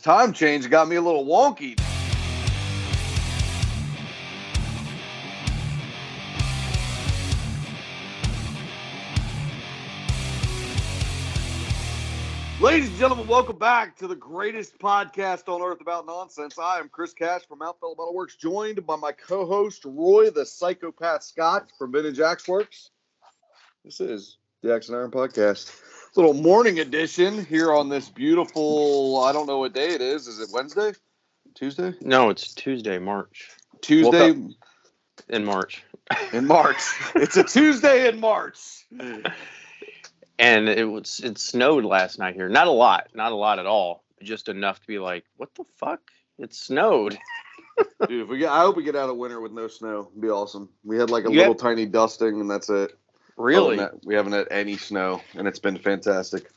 Time change got me a little wonky. Ladies and gentlemen, welcome back to the greatest podcast on earth about nonsense. I am Chris Cash from Mount Fellow Works, joined by my co-host Roy, the psychopath Scott from Vintage Axe Works. This is the Axe and Iron Podcast. Little morning edition here on this beautiful. I don't know what day it is. Is it Wednesday? Tuesday? No, it's Tuesday, March. Tuesday In March. in March. it's a Tuesday in March. And it was it snowed last night here. Not a lot, not a lot at all. Just enough to be like, what the fuck? It snowed. Dude, if we get, I hope we get out of winter with no snow. It'd be awesome. We had like a You little tiny dusting, and that's it. Really? that, we haven't had any snow, and it's been fantastic.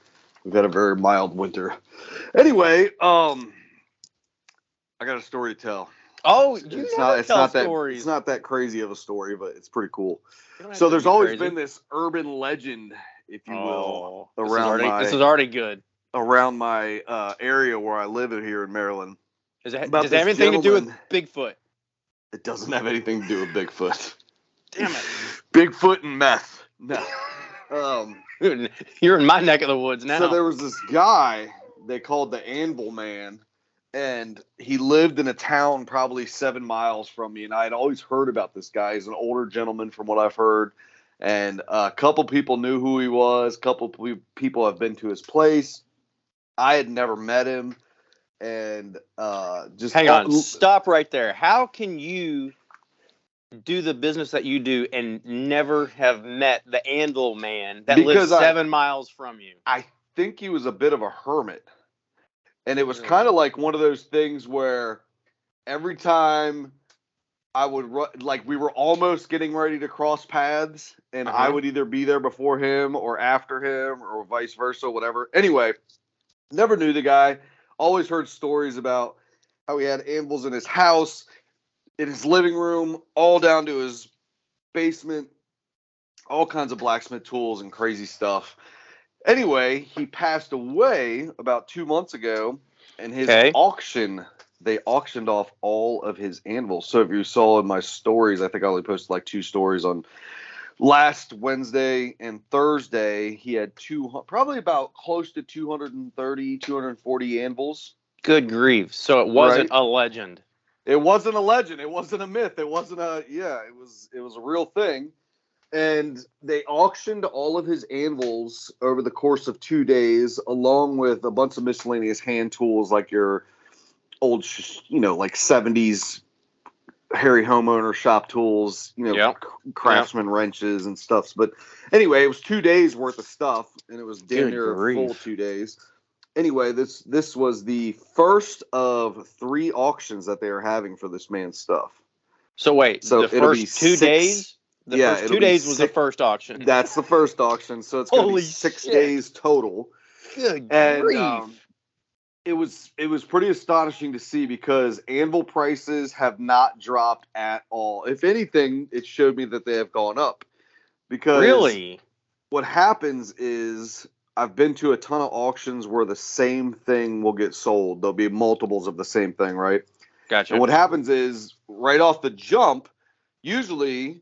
We've had a very mild winter. Anyway, um, I got a story to tell. Oh, It's you not. It's tell not that. stories. It's not that crazy of a story, but it's pretty cool. You don't have So there's be always crazy. been this urban legend, if you will, Oh, this is around already, my- this is already good. around my uh, area where I live here in Maryland. Does it, does it have anything to do with Bigfoot? It doesn't have anything to do with Bigfoot. Damn it. Bigfoot and meth. No. Um, You're in my neck of the woods now. So there was this guy they called the Anvil Man, and he lived in a town probably seven miles from me. And I had always heard about this guy. He's an older gentleman, from what I've heard, and a couple people knew who he was. A couple people have been to his place. I had never met him, and uh, just Hang on, all- stop right there. How can you do the business that you do and never have met the Anvil man that Because lives I- seven miles from you? I think he was a bit of a hermit. And it was Really? kind of like one of those things where every time I would ru- like we were almost getting ready to cross paths and I Uh-huh. would either be there before him or after him or vice versa whatever. Anyway, never knew the guy. Always heard stories about how he had anvils in his house, in his living room, all down to his basement, all kinds of blacksmith tools and crazy stuff. Anyway, he passed away about two months ago, and his Okay. auction they auctioned off all of his anvils. So if you saw in my stories, I think I only posted like two stories on last Wednesday and Thursday. He had two probably about close to 230, 240 anvils. Good grief. So it wasn't a legend. It wasn't a legend. It wasn't a myth. It wasn't a yeah. It was it was a real thing. And they auctioned all of his anvils over the course of two days, along with a bunch of miscellaneous hand tools like your old, sh- you know, like seventies Harry homeowner shop tools, you know, craftsman wrenches and stuff. But anyway, it was two days worth of stuff, and it was damn Good near grief. full two days anyway, this this was the first of three auctions that they are having for this man's stuff. So wait, So the it'll be first two six- days? The yeah, first two days was the first auction. That's the first auction, so it's going to be Holy six shit. days total. Good And grief. um, it was it was pretty astonishing to see because anvil prices have not dropped at all. If anything, it showed me that they have gone up. Because really? what happens is I've been to a ton of auctions where the same thing will get sold. There'll be multiples of the same thing, right? Gotcha. And what happens is right off the jump, usually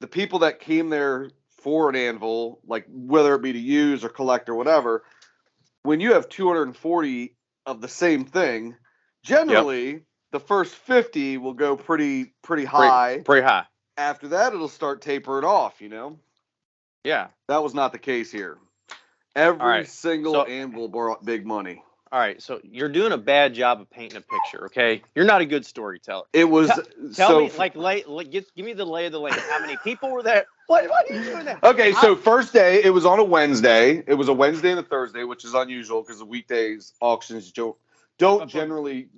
the people that came there for an anvil, like whether it be to use or collect or whatever, when you have 240 of the same thing, generally the first 50 will go pretty pretty high. Pretty high. After that, it'll start tapering off. You know, Yeah. that was not the case here. Every right, single so- anvil brought big money. All right. So you're doing a bad job of painting a picture, okay? You're not a good storyteller. It was Tell so me, like, lay, like give, give me the lay of the land. How many people were there? What, what are you doing there? Okay, so first day it was on a Wednesday. It was a Wednesday and a Thursday, which is unusual because the weekdays auctions don't don't generally,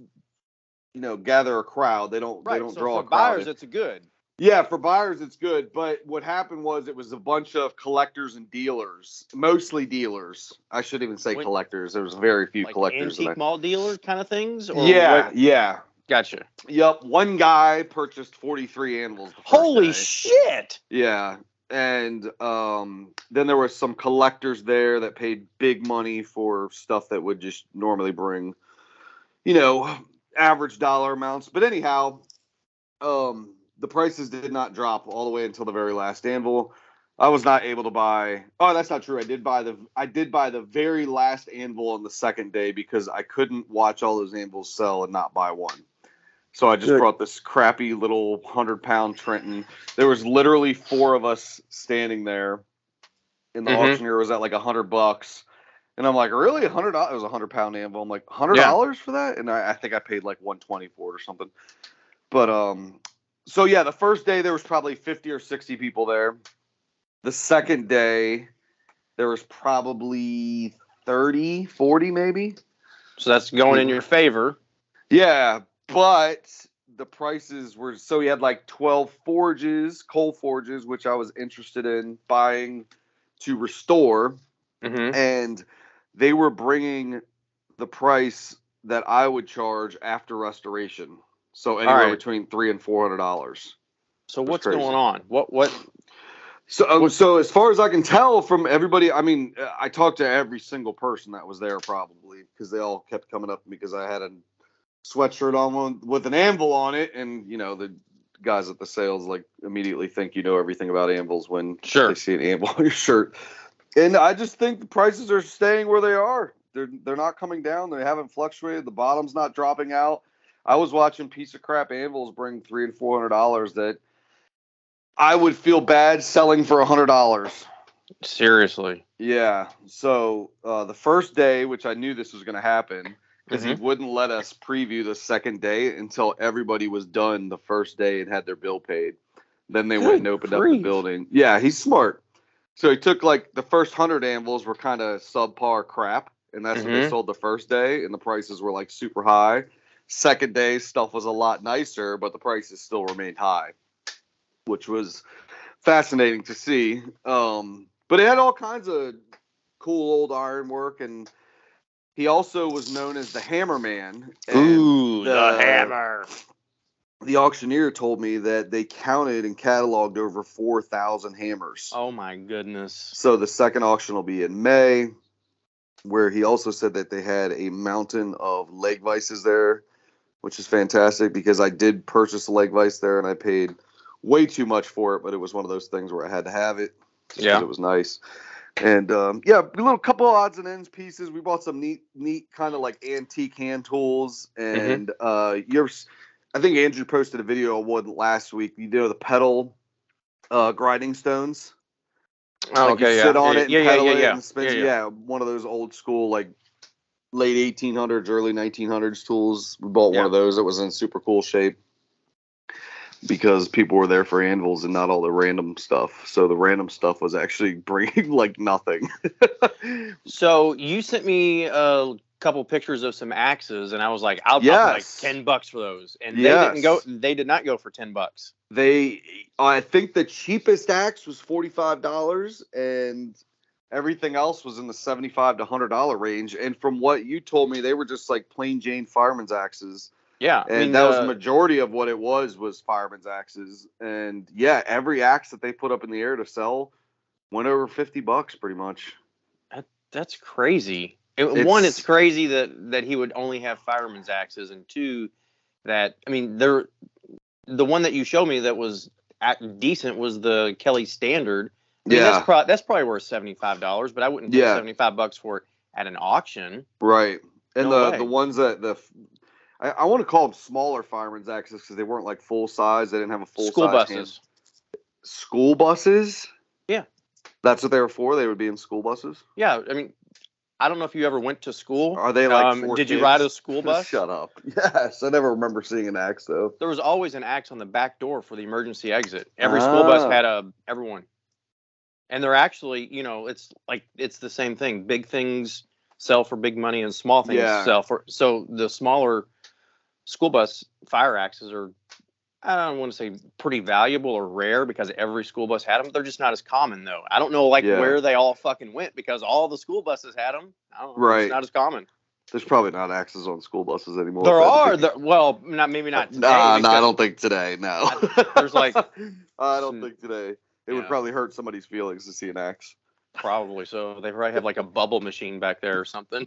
you know, gather a crowd. They don't they don't So draw for a crowd. buyers, it's a good. Yeah, for buyers it's good, but what happened was it was a bunch of collectors and dealers, mostly dealers. I shouldn't even say When- collectors. There was very few Like collectors. antique mall dealer kind of things. Or Yeah, what? yeah, Gotcha. yep. One guy purchased forty three anvils. the first Holy day. shit! Yeah. And um, then there was some collectors there that paid big money for stuff that would just normally bring you know, average dollar amounts. But anyhow, um, the prices did not drop all the way until the very last anvil. I was not able to buy. Oh, that's not true. I did buy the. I did buy the very last anvil on the second day because I couldn't watch all those anvils sell and not buy one. So I just Good. brought this crappy little hundred pound Trenton. There was literally four of us standing there, and the Mhm. auctioneer was at like a hundred bucks. And I'm like, really, a hundred dollars? It was a hundred pound anvil. I'm like, hundred dollars for that? And I, I think I paid like one twenty for it or something. But um, so yeah, the first day there was probably fifty or sixty people there. The second day there was probably 30, 40 maybe. So that's going in your favor. Yeah, but the prices were so he had like 12 forges, coal forges, which I was interested in buying to restore, hmm and they were bringing the price that I would charge after restoration. So anywhere right. between three and four hundred dollars. So That's what's crazy. going on? What what? So, um, so as far as I can tell from everybody, I mean, uh, I talked to every single person that was there probably because they all kept coming up because I had a sweatshirt on with an anvil on it, and you know the guys at the sales like immediately think you know everything about anvils when Sure. they see an anvil on your shirt. And I just think the prices are staying where they are. They're they're not coming down. They haven't fluctuated. The bottom's not dropping out. I was watching piece of crap anvils bring three and four hundred dollars that I would feel bad selling for a hundred dollars. Seriously. Yeah. So uh, the first day, which I knew this was going to happen, because Mm-hmm. he wouldn't let us preview the second day until everybody was done the first day and had their bill paid. Then they went and Good opened up the building. Yeah, he's smart. So he took like the first hundred anvils were kind of subpar crap, and that's what they Mhm. sold the first day, and the prices were like super high. Second day, stuff was a lot nicer, but the prices still remained high, which was fascinating to see. Um, but it had all kinds of cool old ironwork, and he also was known as the Hammer Man. Ooh, the, the- hammer. The auctioneer told me that they counted and cataloged over four thousand hammers. Oh my goodness. So the second auction will be in May, where he also said that they had a mountain of leg vices there, which is fantastic because I did purchase a leg vice there and I paid way too much for it, but it was one of those things where I had to have it. Yeah. it was nice. And um, yeah, a little couple of odds and ends pieces. We bought some neat, neat kind of like antique hand tools. Mm-hmm. And uh, you ever, s- I think Andrew posted a video of one last week. You know the pedal uh, grinding stones. Like, okay, you yeah. sit on yeah, it and yeah, pedal yeah, it and spins. yeah, Yeah, yeah. one of those old school like late 1800s, early 1900s tools. We bought Yeah. one of those. It was in super cool shape because people were there for anvils and not all the random stuff. So the random stuff was actually bringing like nothing. So you sent me a couple pictures of some axes, and I was like, I'll, I'll like ten bucks for those, and they didn't go. They did not go for ten bucks. they, I think the cheapest axe was forty five dollars, and everything else was in the seventy five to hundred dollar range. And from what you told me, they were just like plain Jane fireman's axes. Yeah, and I mean, that was uh, the majority of what it was was fireman's axes and yeah every axe that they put up in the air to sell went over 50 bucks pretty much that's crazy. It- It's- one, it's crazy that that he would only have fireman's axes, and two, that I mean, there, the one that you showed me that was at, decent was the Kelly Standard. I mean, yeah that's, pro- that's probably worth seventy five dollars, but I wouldn't pay Yeah. seventy five bucks for it at an auction. right and No the way. the ones that the i, I want to call them smaller fireman's axes because they weren't like full size they didn't have a full School buses. hand- school buses Yeah. that's what they were for they would be in school buses Yeah, I mean, I don't know if you ever went to school. are they like Um, did you ride a school bus? shut up yes i never remember seeing an axe though There was always an axe on the back door for the emergency exit. Every school bus Ah. had a everyone, and they're actually, you know, it's like it's the same thing. Big things sell for big money, and small things Yeah. sell for. So the smaller school bus fire axes are. I don't want to say pretty valuable or rare because every school bus had them. They're just not as common though. I don't know like Yeah. where they all fucking went because all the school buses had them. I don't know. Right. It's not as common. There's probably not axes on school buses anymore. There are. There, well, not maybe not. Today, Nah, nah, I don't think today. No. There's like- I don't think today. It would probably hurt somebody's feelings to see an axe. Probably so. They probably have like a bubble machine back there or something.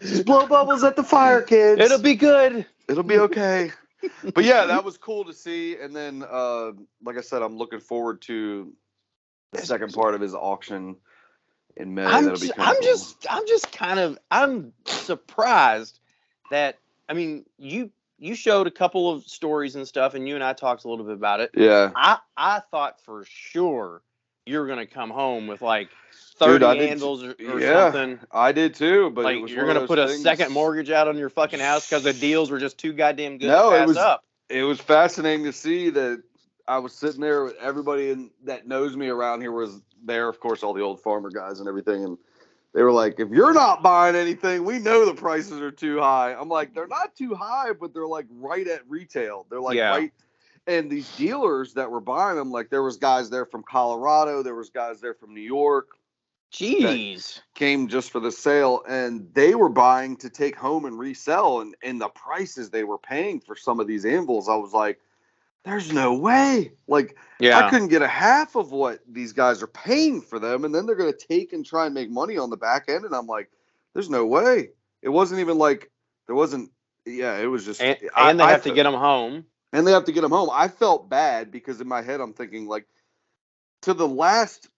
Just blow bubbles at the fire, kids. It'll be good. It'll be okay. but yeah, that was cool to see. And then, uh, like I said, I'm looking forward to the second part of his auction in May. I'm, That'll be I'm cool. just I'm just kind of I'm surprised that I mean you you showed a couple of stories and stuff and you and I talked a little bit about it. yeah. I I thought for sure you were gonna come home with like Dude, 30 I did- handles or, or yeah, something. I did too, but Like you're gonna put a second mortgage out on your fucking house because the deals were just too goddamn good No, to it was- up. It was fascinating to see that I was sitting there with everybody in, that knows me around here was there, of course, all the old farmer guys and everything, and they were like, "If you're not buying anything, we know the prices are too high." I'm like, "They're not too high, but they're like right at retail. They're like Yeah. right." And these dealers that were buying them, like there was guys there from Colorado, there was guys there from New York, Jeez. came just for the sale and they were buying to take home and resell and, and the prices they were paying for some of these anvils i was like there's no way like Yeah. i couldn't get a half of what these guys are paying for them and then they're going to take and try and make money on the back end and i'm like there's no way it wasn't even like there wasn't yeah it was just and, I- and they I have to get them home. and they have to get them home. I felt bad because in my head I'm thinking like to the last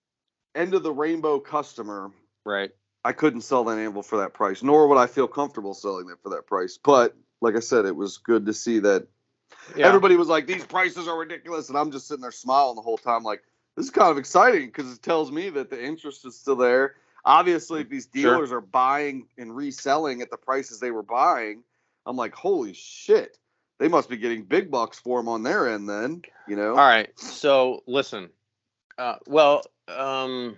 end of the rainbow customer, Right. I couldn't sell that anvil for that price, nor would I feel comfortable selling it for that price. But like I said, it was good to see that Yeah. everybody was like, "These prices are ridiculous," and I'm just sitting there smiling the whole time, like, "This is kind of exciting because it tells me that the interest is still there." Obviously, if these Sure. dealers are buying and reselling at the prices they were buying, I'm like, "Holy shit!" They must be getting big bucks for them on their end, then you know. All right. So listen. Uh, well, um,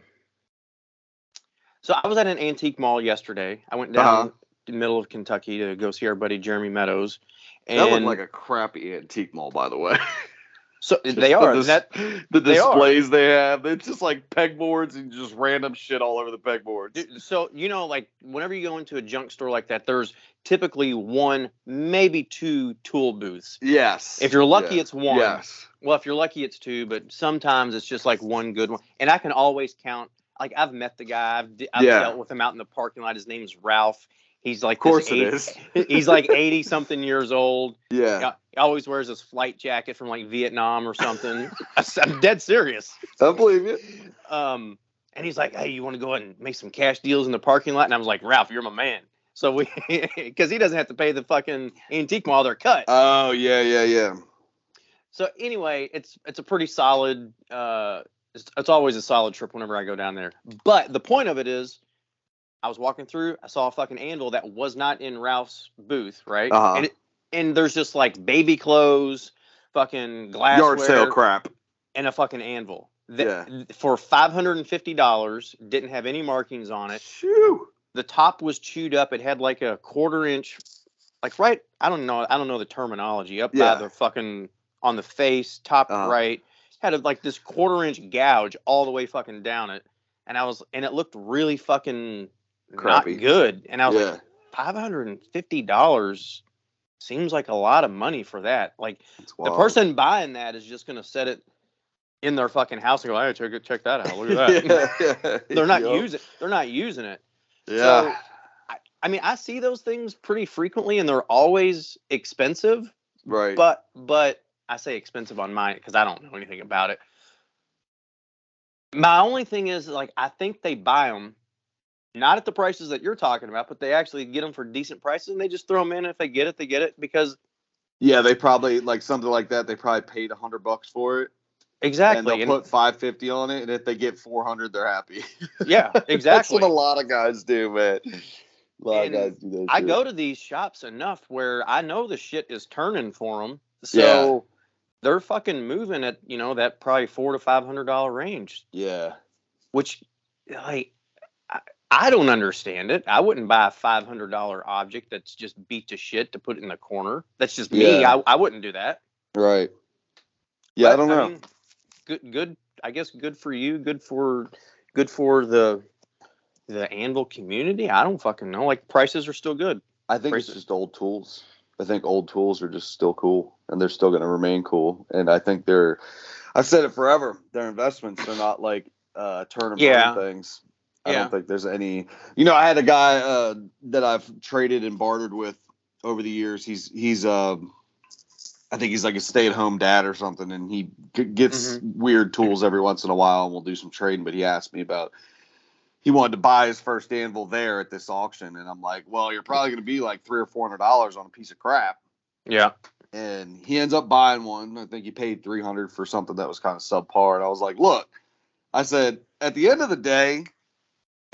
so I was at an antique mall yesterday. I went down Uh-huh. the middle of Kentucky to go see our buddy Jeremy Meadows. And That looked like a crappy antique mall, by the way. so they the are dis- that the they displays they have. It's just like pegboards and just random shit all over the pegboards. So you know like whenever you go into a junk store like that there's typically one maybe two tool booths Yes. if you're lucky Yeah. it's one Yes. well if you're lucky it's two but sometimes it's just like one good one and i can always count like i've met the guy i've, I've Yeah. dealt with him out in the parking lot his name's ralph he's like Of course this 80 is. he's like 80 something years old Yeah. He always wears his flight jacket from like vietnam or something i'm dead serious I believe you. um, and he's like, "Hey, you want to go ahead and make some cash deals in the parking lot?" And I was like, "Ralph, you're my man." So we, because he doesn't have to pay the fucking antique mall they're cut. Oh yeah, yeah, yeah. so anyway, it's it's a pretty solid. Uh, it's, it's always a solid trip whenever I go down there. But the point of it is, I was walking through, I saw a fucking anvil that was not in Ralph's booth, right? Uh-huh. And it, and there's just like baby clothes, fucking glassware, Yard sale crap. and a fucking anvil. That, For five hundred and fifty dollars, didn't have any markings on it. Shoo. The top was chewed up. It had like a quarter inch, like right. I don't know. I don't know the terminology. Up Yeah. by the fucking on the face, top Uh-huh. right, had a, like this quarter inch gouge all the way fucking down it. And I was, and it looked really fucking Crappy. not good. And I was Yeah. like, five hundred and fifty dollars seems like a lot of money for that. Like the person buying that is just gonna set it in their fucking house and go, "Hey, check it, check that out. Look at that." yeah, yeah. they're not Yup. using. They're not using it. Yeah. So, I, I mean, I see those things pretty frequently, and they're always expensive. right. But but I say expensive on mine because I don't know anything about it. My only thing is like I think they buy them not at the prices that you're talking about, but they actually get them for decent prices, and they just throw them in. If they get it, they get it because yeah, they probably like something like that. They probably paid a hundred bucks for it, Exactly. and they'll And, put five fifty on it, and if they get four hundred, they're happy. yeah, That's exactly. what a lot of guys do, man. A lot And of guys do that. I shit. go to these shops enough where I know the shit is turning for them. So they're fucking moving at, you know, that probably four to five hundred dollar range, Yeah. which like I, I don't understand it. I wouldn't buy a five hundred dollar object that's just beat to shit to put in the corner. That's just me. Yeah. I, I wouldn't do that. Right. Yeah, I don't know. mean, good good I guess good for you, good for good for the the anvil community. I don't fucking know. Like prices are still good. I think it's just old tools. I think old tools are just still cool, and they're still going to remain cool. And I think they're, I've said it forever. They're investments. They're not like uh, turn Yeah. things. I Yeah. don't think there's any. You know, I had a guy uh, that I've traded and bartered with over the years. He's he's um, I think he's like a stay-at-home dad or something, and he g- gets weird tools every once in a while, and we'll do some trading. But he asked me about he wanted to buy his first anvil there at this auction, and I'm like, well, you're probably going to be like three or four hundred dollars on a piece of crap. Yeah. and he ends up buying one. I think he paid three hundred for something that was kind of subpar. And I was like, look, I said, at the end of the day,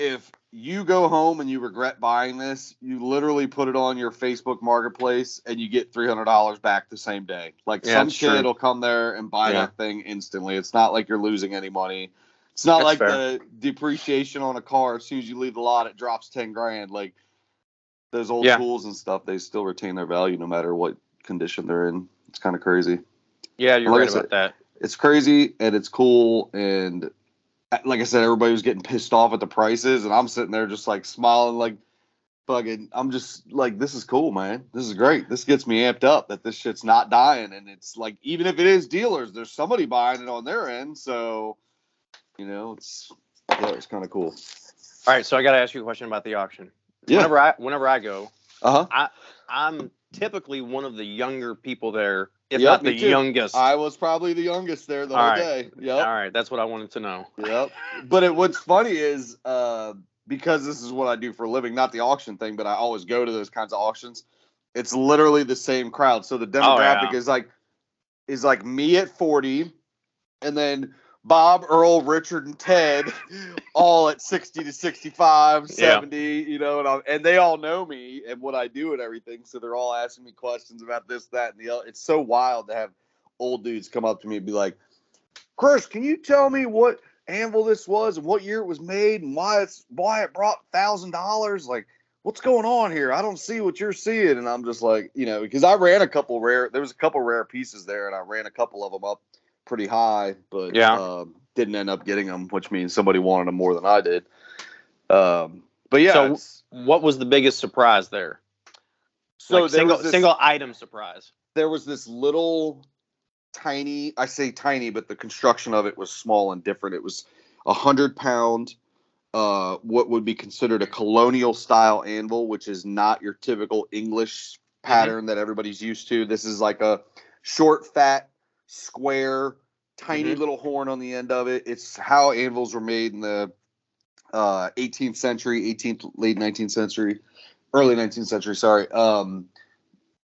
if you go home and you regret buying this, you literally put it on your Facebook Marketplace and you get three hundred dollars back the same day. Like Yeah, some kid will come there and buy Yeah. that thing instantly. It's not like you're losing any money. It's not That's like fair. the depreciation on a car. As soon as you leave the lot, it drops ten grand. Like those old Yeah. tools and stuff, they still retain their value no matter what condition they're in. It's kind of crazy. Yeah, you're Like right said- about that. It's crazy and it's cool and like I said, everybody was getting pissed off at the prices, and I'm sitting there just like smiling, like fucking. I'm just like, this is cool, man. This is great. This gets me amped up that this shit's not dying, and it's like, even if it is dealers, there's somebody buying it on their end, so you know, it's yeah, it's kind of cool. All right, so I got to ask you a question about the auction. Yeah. Whenever I whenever I go, Uh huh. I I'm typically one of the younger people there, if Yep, not the youngest. I was probably the youngest there the All whole right. day. Yep. All right, that's what I wanted to know. Yep. But it, what's funny is uh, because this is what I do for a living, not the auction thing, but I always go to those kinds of auctions. It's literally the same crowd. So the demographic Oh, yeah. is like is like me at 40 and then Bob, Earl, Richard, and Ted all at 60 to 65, Yeah. 70, you know, and, I'm, and they all know me and what I do and everything. So they're all asking me questions about this, that, and the other. It's so wild to have old dudes come up to me and be like, Chris, can you tell me what anvil this was and what year it was made and why it's why it brought thousand dollars? Like, what's going on here? I don't see what you're seeing. And I'm just like, you know, because I ran a couple rare, there was a couple rare pieces there, and I ran a couple of them up pretty high, but Yeah. um, didn't end up getting them, which means somebody wanted them more than I did. Um, but yeah, So, What was the biggest surprise there? so like there single was this- single item surprise. there was this little tiny i say tiny but the construction of it was small and different it was a hundred pound uh what would be considered a colonial style anvil which is not your typical english pattern that everybody's used to this is like a short fat square tiny Mhm. little horn on the end of it it's how anvils were made in the uh 18th century 18th late 19th century early 19th century sorry um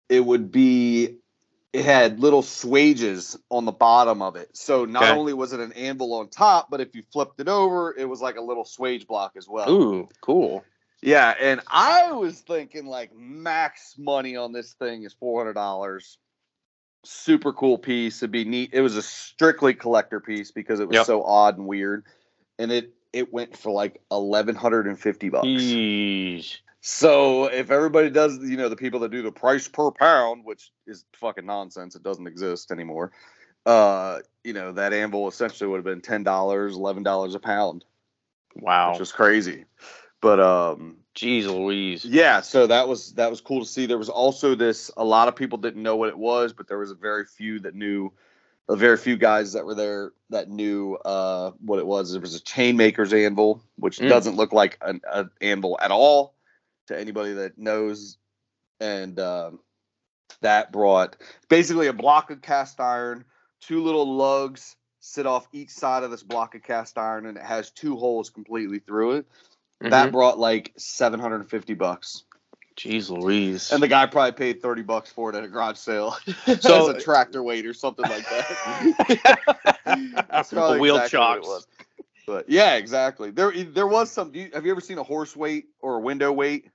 it would be it had little swages on the bottom of it. So not Okay. only was it an anvil on top, but if you flipped it over, it was like a little swage block as well. Ooh, cool. Yeah, and I was thinking like max money on this thing is four hundred dollars. Super cool piece. It'd be neat. It was a strictly collector piece because it was Yep. so odd and weird, and it it went for like eleven hundred and fifty bucks. Yeesh. So if everybody does, you know, the people that do the price per pound, which is fucking nonsense, it doesn't exist anymore. Uh, you know, that anvil essentially would have been ten dollars, eleven dollars a pound, Wow. which was crazy. But um, Jeez Louise. yeah, so that was that was cool to see. There was also this. A lot of people didn't know what it was, but there was a very few that knew. A very few guys that were there that knew uh, what it was. There was a chainmaker's anvil, which Mm. doesn't look like an, an anvil at all to anybody that knows. And um, that brought basically a block of cast iron, two little lugs sit off each side of this block of cast iron, and it has two holes completely through it. That Mhm. brought like 750 bucks. Jeez Louise. And the guy probably paid 30 bucks for it at a garage sale. So- as a tractor weight or something like that. That's probably wheel exactly chocks. But yeah, exactly. There there was some do you, have you ever seen a horse weight or a window weight?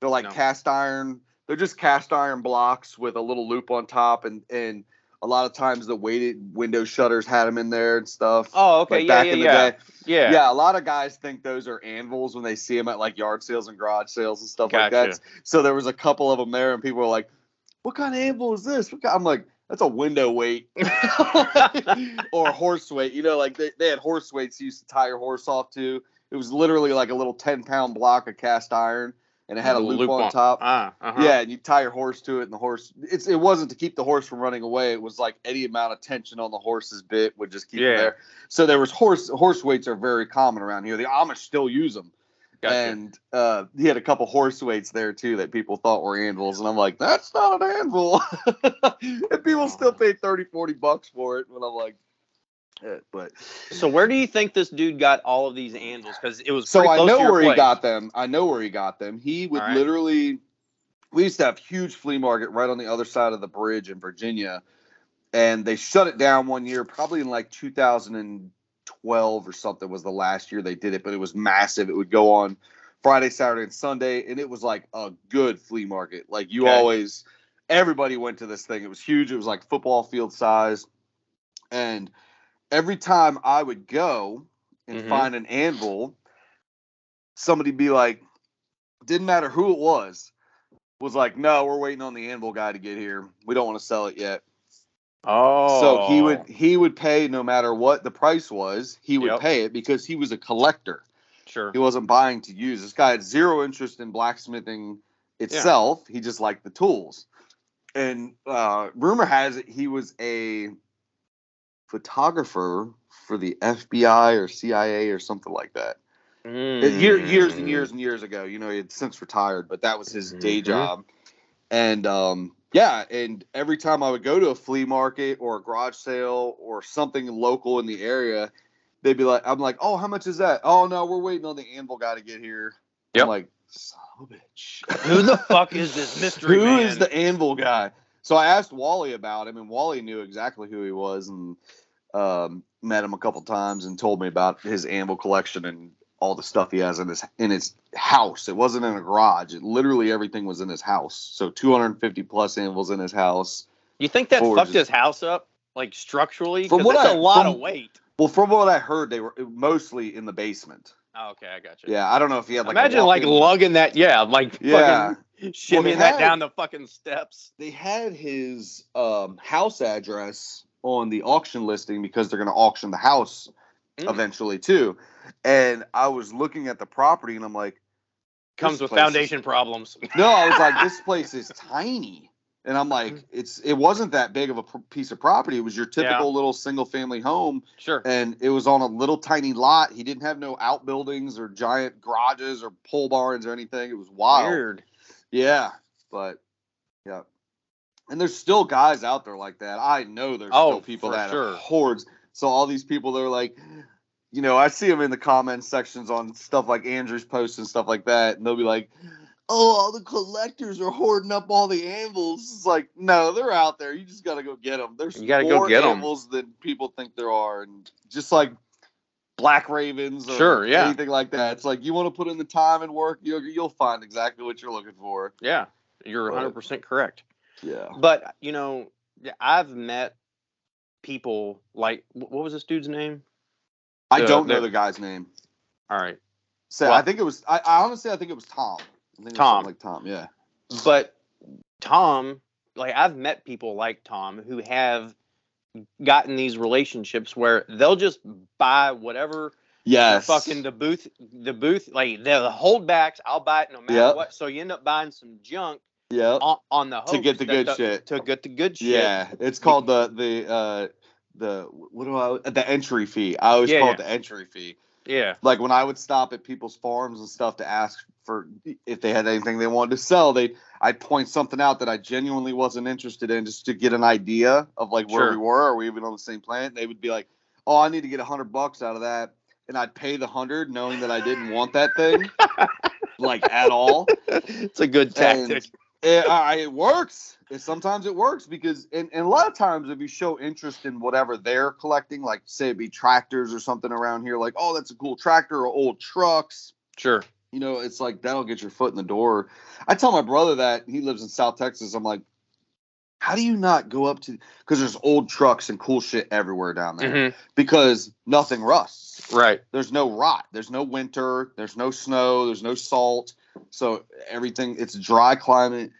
They're like No. cast iron. They're just cast iron blocks with a little loop on top and and a lot of times the weighted window shutters had them in there and stuff. Oh, okay. like yeah, back yeah, in the yeah. day. yeah. Yeah. a lot of guys think those are anvils when they see them at like yard sales and garage sales and stuff like that. So there was a couple of them there, and people were like, "What kind of anvil is this?" What kind? I'm like, "That's a window weight or horse weight." You know, like they, they had horse weights you used to tie your horse off to. It was literally like a little ten pound block of cast iron, and it had a loop, on, top. Ah, uh-huh. Yeah, and you tie your horse to it, and the horse. It's it wasn't to keep the horse from running away. It was like any amount of tension on the horse's bit would just keep Yeah. it there. So there was horse horse weights are very common around here. The Amish still use them. Gotcha. And uh, he had a couple horse weights there too that people thought were anvils, and I'm like, that's not an anvil. and people still pay 30, 40 bucks for it. And I'm like, but so where do you think this dude got all of these anvils? Because it was so I know where he got them. I know where he got them. He would right. literally. We used to have huge flea market right on the other side of the bridge in Virginia, and they shut it down one year, probably in like 2012 or something was the last year they did it, but it was massive. It would go on Friday, Saturday, and Sunday, and it was like a good flea market. Like you Okay. always, everybody went to this thing. It was huge. It was like football field size, and every time I would go and Mhm. find an anvil, somebody'd be like, didn't matter who it was, was like, no, we're waiting on the anvil guy to get here. We don't want to sell it yet. Oh. So he would he would pay no matter what the price was, he would Yep. pay it because he was a collector. Sure. He wasn't buying to use. This guy had zero interest in blacksmithing itself. He just liked the tools. And uh, rumor has it he was a photographer for the FBI or CIA or something like that. Mm. Year, years and years and years ago. You know, he had since retired, but that was his day Mhm. job. And um, yeah, and every time I would go to a flea market or a garage sale or something local in the area, they'd be like, I'm like, oh, how much is that? Oh no, we're waiting on the anvil guy to get here. Yep. I'm like, son bitch. Who the fuck is this mystery Who man? is the anvil guy? So I asked Wally about him, and Wally knew exactly who he was, and um, met him a couple times, and told me about his anvil collection and all the stuff he has in his in his house. It wasn't in a garage. It literally everything was in his house. So 250 plus anvils in his house. You think that fucked his house up, like structurally? From what that's I- a lot from- of weight. Well, from what I heard, they were mostly in the basement. Oh, okay, I got you. Yeah, I don't know if he had like Imagine like lugging that, yeah, like Yeah. fucking shimmying they that down the fucking steps. they had his um, house address on the auction listing because they're going to auction the house Mm. eventually too. And I was looking at the property and I'm like, Comes with place is- foundation problems. no, I was like, this place is tiny. And I'm like, mm-hmm. it's it wasn't that big of a pr- piece of property. It was your typical Yeah. little single family home, Sure. and it was on a little tiny lot. He didn't have no outbuildings or giant garages or pole barns or anything. It was wild. Weird. Yeah, but yeah. And there's still guys out there like that. I know there's Oh, still people that sure. are hordes. So all these people they're like, you know, I see them in the comment sections on stuff like Andrew's posts and stuff like that, and they'll be like, "Oh, all the collectors are hoarding up all the anvils." It's like, no, they're out there. You just gotta go get them. There's You gotta go more get 'em. anvils than people think there are, and just like black ravens or Sure, yeah. anything like that. It's like you want to put in the time and work, you'll you'll find exactly what you're looking for. Yeah, you're But- 100% correct. Yeah. But, you know, I've met people like, what was this dude's name? I The- don't know the- the guy's name. All right. So Well- I think it was. I, I honestly, I think it was Tom. I think it was Tom. like Tom. Yeah. But Tom, like, I've met people like Tom who have gotten these relationships where they'll just buy whatever Yes. fucking the booth the booth like the, the holdbacks i'll buy it no matter Yep. what so you end up buying some junk Yeah. on, on the To get the good shit. to get the good shit Yeah. It's called the the uh the what do I the entry fee. I always Yeah, call yeah. it the entry fee. yeah Like when I would stop at people's farms and stuff to ask for if they had anything they wanted to sell, they I'd point something out that I genuinely wasn't interested in just to get an idea of like where Sure. we were. Are we even on the same planet? They would be like, "Oh, I need to get a hundred bucks out of that," and I'd pay the hundred, knowing that I didn't want that thing, like at all. it's a good tactic It, I, it works. It, sometimes it works because, and, and a lot of times, if you show interest in whatever they're collecting, like say it be tractors or something around here, like oh that's a cool tractor or old trucks, sure you know, it's like that'll get your foot in the door. I tell my brother that he lives in South Texas. I'm like, how do you not go up to? Because there's old trucks and cool shit everywhere down there. Mhm. Because nothing rusts. right There's no rot. There's no winter. There's no snow. There's no salt. So everything it's dry climate.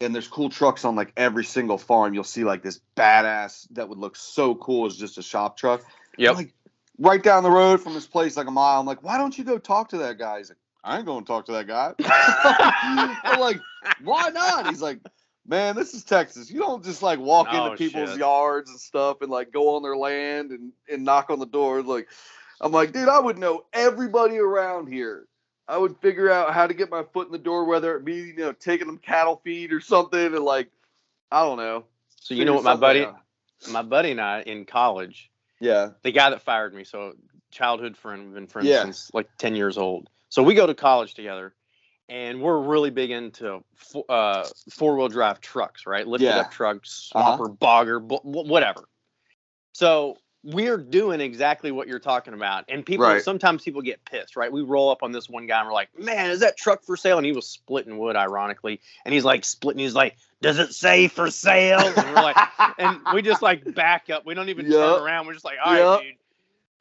And there's cool trucks on like every single farm. You'll see like this badass that would look so cool as just a shop truck. Yeah. Like right down the road from this place, like a mile. I'm like, why don't you go talk to that guy? He's like, I ain't going to talk to that guy. I'm like, why not? He's like, man, this is Texas. You don't just like walk Oh, into people's shit. yards and stuff and like go on their land and, and knock on the door. Like, I'm like, dude, I would know everybody around here. I would figure out how to get my foot in the door, whether it be you know taking them cattle feed or something, and like I don't know. So you know what my buddy, out. my buddy and I in college, Yeah. the guy that fired me, so childhood friend, we've been friends Yeah. since like ten years old. So we go to college together, and we're really big into fo- uh, four wheel drive trucks, right? Lifted Yeah. up trucks, Uh-huh. bogger, whatever. So we're doing exactly what you're talking about, and people Right. sometimes people get pissed, right? We roll up on this one guy and we're like, "Man, is that truck for sale?" And he was splitting wood, ironically, and he's like splitting. He's like, "Does it say for sale?" And we're like, and we just like back up. We don't even Yup. turn around. We're just like, all right, Yup. dude.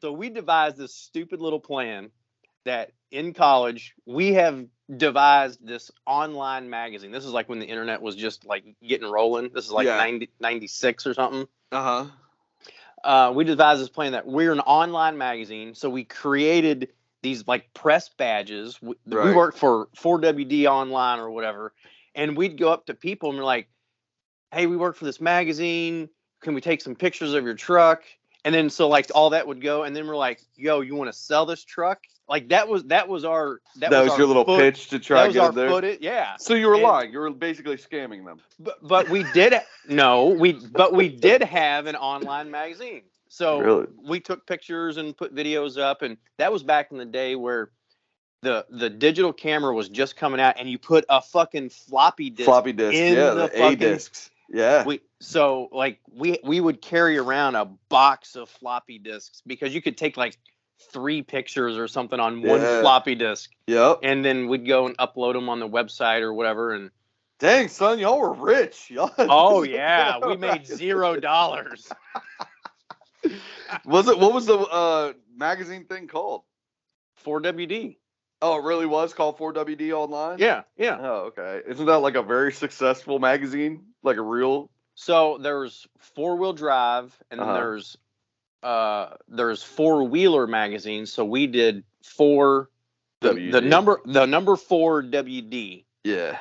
So we devised this stupid little plan that in college we have devised this online magazine. This is like when the internet was just like getting rolling. This is like Yeah. 90, 96 or something. Uh huh. Uh, we devised this plan that we're an online magazine. So we created these like press badges. We, we worked for 4WD online or whatever. And we'd go up to people and we're like, hey, we work for this magazine. Can we take some pictures of your truck? And then so like all that would go, and then we're like, yo, you want to sell this truck? Like that was that was our That, that, was, our your little foot- pitch to try That to get our in there. footage, yeah. So you were And- lying. You were basically scamming them. But but we did no, we but we did have an online magazine. So Really? we took pictures and put videos up, and that was back in the day where the the digital camera was just coming out, and you put a fucking floppy disk. Floppy disk. in Yeah, the the, fucking- A discs. Yeah. We so like we we would carry around a box of floppy disks because you could take like three pictures or something on one Yeah. floppy disk, Yep. and then we'd go and upload them on the website or whatever, and Dang, son, y'all were rich. Y'all Oh yeah, we made zero dollars. Was it? What was the uh, magazine thing called? 4WD. Oh, it really was called 4WD Online. Yeah, yeah. Oh, okay. Isn't that like a very successful magazine? Like a real? So there's four wheel drive, and then Uh-huh. there's uh there's four wheeler magazines. So we did four. The, the number the number four WD. Yeah.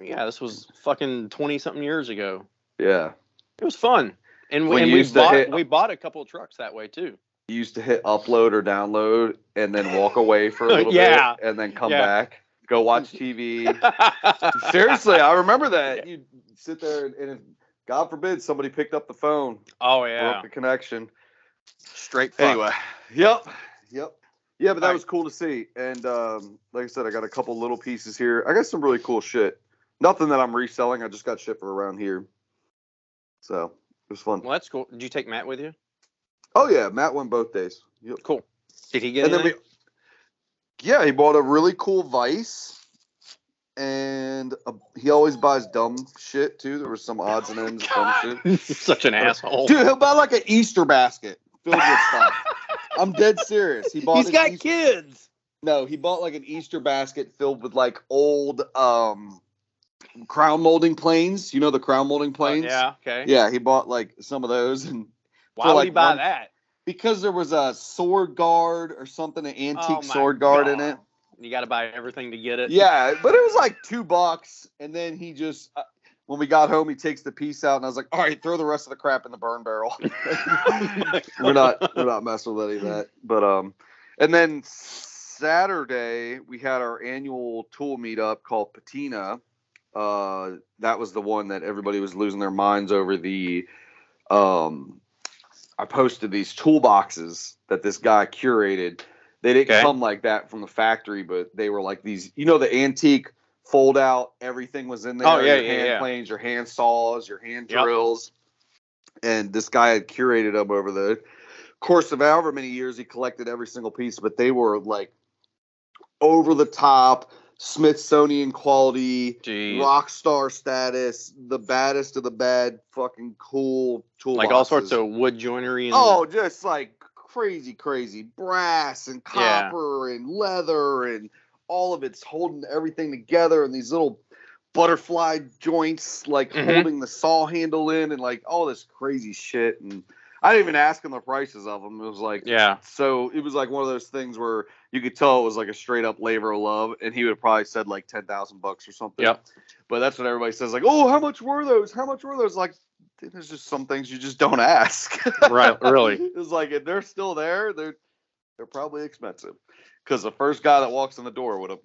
Yeah, this was fucking twenty something years ago. Yeah. It was fun, and we, When and we bought hit- we bought a couple of trucks that way too. You used to hit upload or download and then walk away for a little Yeah. bit and then come Yeah. back, go watch TV. Seriously, I remember that. You sit there and, and God forbid somebody picked up the phone, oh yeah, broke the connection. straight. fuck. Anyway, yep, yep, yeah. But that Alright. was cool to see. And um, like I said, I got a couple little pieces here. I got some really cool shit. Nothing that I'm reselling. I just got shit for around here. So it was fun. well that's cool. Did you take Matt with you? Oh yeah, Matt went both days. Yep. Cool. Did he get and then we, anything? yeah, he bought a really cool Vice, and a, he always buys dumb shit too. There was some odds and ends dumb shit. Such an asshole. Dude, he'll buy like an Easter basket filled with stuff. I'm dead serious. He bought. He's an got Eas- kids. No, he bought like an Easter basket filled with like old um crown molding planes. You know the crown molding planes? Uh, yeah. Okay. Yeah, he bought like some of those and Why for, would like, he buy one- that? because there was a sword guard or something, an antique Oh sword guard in it. You got to buy everything to get it. Yeah, but it was like two bucks, and then he just uh, when we got home, he takes the piece out, and I was like, "All right, throw the rest of the crap in the burn barrel." we're not we're not messing with any of that. But um, and then Saturday we had our annual tool meetup called Patina. Uh, that was the one that everybody was losing their minds over. The um, I posted these toolboxes that this guy curated. They didn't Okay. come like that from the factory, but they were like these. You know, the antique fold out. Everything was in there. Oh, yeah, your yeah, hand yeah. planes, your hand saws, your hand Yep. drills. And this guy had curated them over the course of however many years he collected every single piece, but they were like over the top, Smithsonian quality, Jeez. rock star status, the baddest of the bad, fucking cool tool. like all sorts of wood joinery and Oh, just like crazy, crazy brass and Yeah. copper and leather and all of it's holding everything together and these little butterfly joints like Mhm. holding the saw handle in and like all this crazy shit and I didn't even ask him the prices of them. It was like yeah. so it was like one of those things where you could tell it was like a straight up labor of love, and he would have probably said like ten thousand bucks or something. Yep. But that's what everybody says, like, oh, how much were those? How much were those? Like, there's just some things you just don't ask. Right, really. it's like if they're still there, they're they're probably expensive. because the first guy that walks in the door would have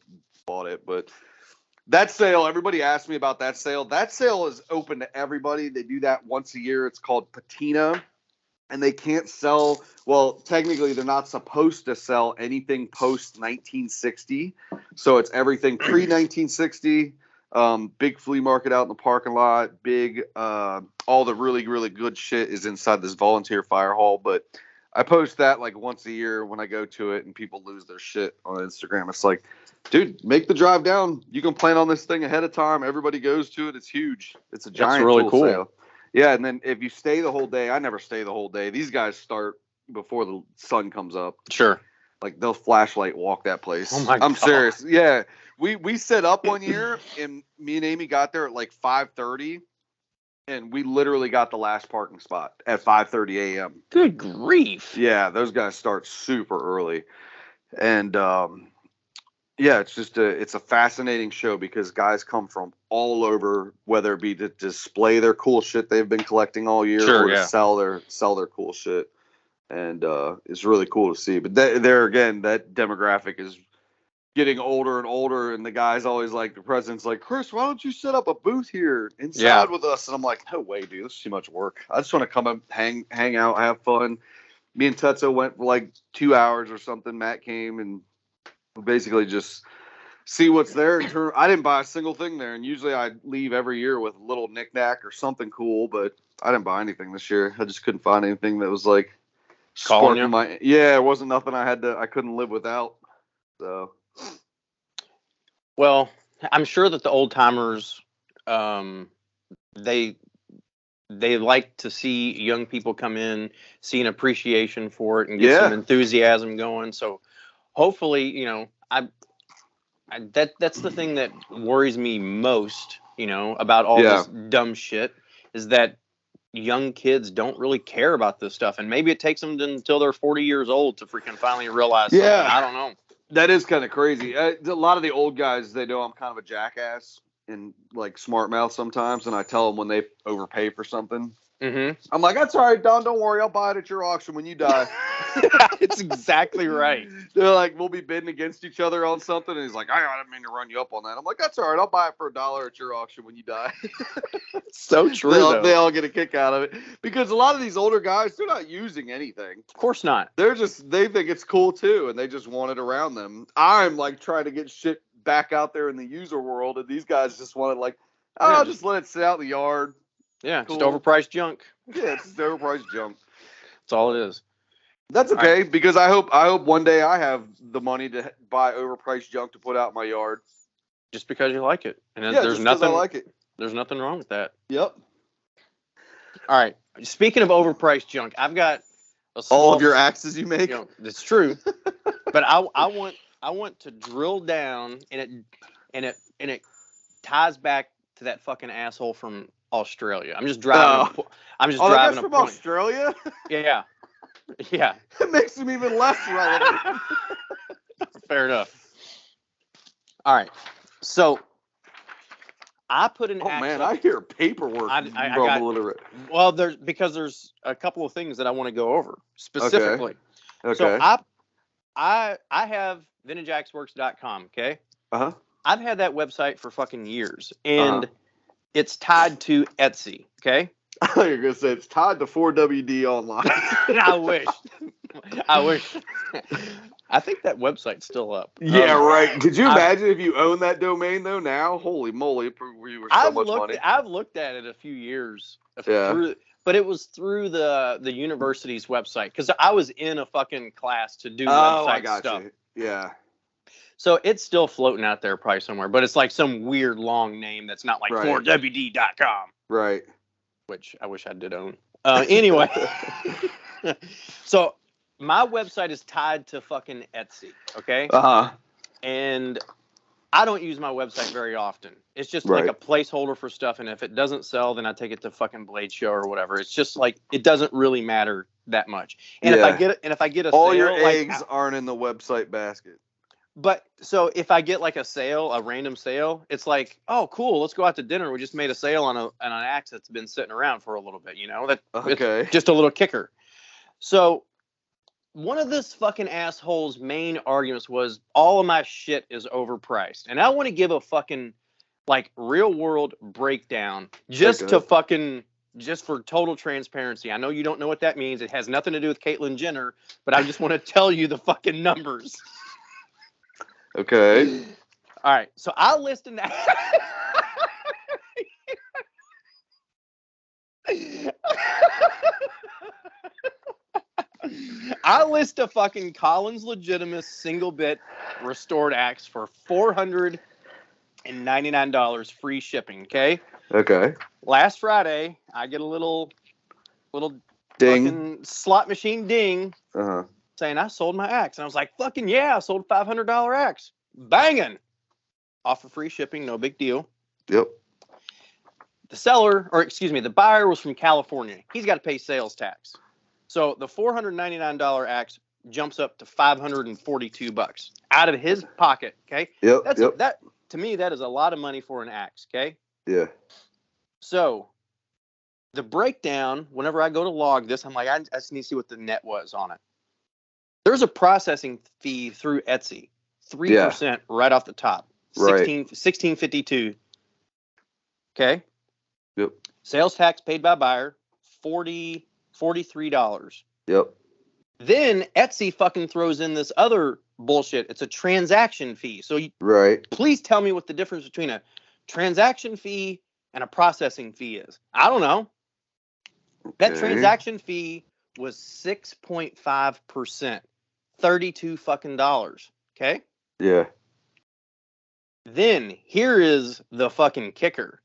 bought it. But that sale, everybody asked me about that sale. That sale is open to everybody. They do that once a year. It's called Patina, and they can't sell. Well, technically, they're not supposed to sell anything post 1960. So it's everything pre 1960. Um, big flea market out in the parking lot. Big, uh, all the really, really good shit is inside this volunteer fire hall. But I post that like once a year when I go to it, and people lose their shit on Instagram. It's like, dude, make the drive down. You can plan on this thing ahead of time. Everybody goes to it. It's huge. It's a giant. really cool. Sale. Yeah, and then if you stay the whole day, I never stay the whole day. These guys start before the sun comes up. Sure. Like they'll flashlight walk that place. Oh my I'm God. serious. Yeah. We we set up one year and me and Amy got there at like 5:30 and we literally got the last parking spot at 5:30 a.m. Good grief. Yeah, those guys start super early. And um yeah, it's just a it's a fascinating show because guys come from all over, whether it be to display their cool shit they've been collecting all year Sure, or yeah. to sell their sell their cool shit. And uh it's really cool to see. But that, there again, that demographic is getting older and older and the guys always like the president's like, Chris, why don't you set up a booth here inside Yeah. with us? And I'm like, no way, dude, this is too much work. I just want to come and hang hang out, have fun me and Tetsuo went for like two hours or something. Matt came and basically just see what's there. In turn, I didn't buy a single thing there, and usually I leave every year with a little knickknack or something cool, but I didn't buy anything this year. I just couldn't find anything that was like Calling you? my yeah. It wasn't nothing I had to I couldn't live without. So Well, I'm sure that the old timers, um, they they like to see young people come in, see an appreciation for it, and get Yeah. some enthusiasm going. So, hopefully, you know, I, I that that's the thing that worries me most, you know, about all Yeah. this dumb shit is that young kids don't really care about this stuff, and maybe it takes them until they're 40 years old to freaking finally realize. something. Yeah. I don't know. That is kind of crazy. Uh, a lot of the old guys they know I'm kind of a jackass and like smart mouth sometimes, and I tell them when they overpay for something. Mm-hmm. I'm like, that's all right, Don. Don't worry, I'll buy it at your auction when you die. it's exactly right. They're like, we'll be bidding against each other on something, and he's like, I didn't mean to run you up on that. I'm like, that's all right, I'll buy it for a dollar at your auction when you die. So true. they, all, they all get a kick out of it because a lot of these older guys, they're not using anything. of course not. They're just they think it's cool too, and they just want it around them. I'm like trying to get shit back out there in the user world, and these guys just want it like, oh, Yeah. just let it sit out in the yard. Yeah, Cool. just overpriced junk. Yeah, it's just overpriced junk. That's all it is. That's okay because I hope I hope one day I have the money to buy overpriced junk to put out in my yard. Just because you like it, and yeah, there's nothing. I like it. There's nothing wrong with that. Yep. All right. Speaking of overpriced junk, I've got a All of your axes you make. You know, it's true, but I I want I want to drill down and it and it and it ties back to that fucking asshole from Australia. I'm just driving. a po- I'm just oh, driving from point. Australia. Yeah, yeah. It makes him even less relevant. Fair enough. All right. So I put an oh man, I hear paperwork I- I- I rumbling around. well there's because there's a couple of things that I want to go over specifically. Okay. So I I I have vintageaxeworks.com, okay? uh huh. I've had that website for fucking years and Uh-huh. it's tied to Etsy, okay? I thought you were gonna say it's tied to 4WD online. I wish. I wish. I think that website's still up. yeah, Um, right. Could you I- imagine if you own that domain though? Now, holy moly, be worth so I've much looked. money. I've looked at it a few years. Yeah. Through, but it was through the the university's website because I was in a fucking class to do oh, website I got stuff. you. Yeah. So it's still floating out there probably somewhere, but it's like some weird long name that's not like Right. 4wd.com, Right. which I wish I did own. Uh, anyway, so my website is tied to fucking Etsy, okay? Uh huh. and I don't use my website very often. It's just Right. like a placeholder for stuff, and if it doesn't sell, then I take it to fucking Blade Show or whatever. It's just like it doesn't really matter that much. And if I Yeah. get and if I get a All sale, your like, eggs aren't in the website basket. But so if I get like a sale, a random sale, it's like, oh, cool, let's go out to dinner. We just made a sale on a on an axe that's been sitting around for a little bit. You know, that Okay. just a little kicker. So one of this fucking asshole's main arguments was all of my shit is overpriced. And I want to give a fucking like real world breakdown just Okay. to fucking just for total transparency. I know you don't know what that means. It has nothing to do with Caitlyn Jenner, but I just want to tell you the fucking numbers. Okay. All right. So I listened to I list a fucking Collins legitimate single bit restored axe for four hundred and ninety nine dollars free shipping. Okay. Okay. Last Friday, I get a little little Ding. slot machine ding Uh huh. Saying I sold my axe. And I was like, fucking yeah, I sold a five hundred dollar axe. Banging. Offer free shipping, no big deal. Yep. The seller, or excuse me, the buyer was from California. He's got to pay sales tax. So the four hundred ninety nine dollar axe jumps up to five hundred and forty two bucks out of his pocket. Okay, Yep. that's yep. that to me that is a lot of money for an axe. Okay, yeah. so the breakdown. Whenever I go to log this, I'm like, I, I just need to see what the net was on it. There's a processing fee through Etsy, three percent right off the top, Right. 16, 1652. Okay. Yep. Sales tax paid by buyer, 40 $43. Yep. Then Etsy fucking throws in this other bullshit. It's a transaction fee. So you, Right. please tell me what the difference between a transaction fee and a processing fee is. I don't know. That transaction fee was 6.5%. 32 fucking dollars. Okay? Yeah. Then here is the fucking kicker.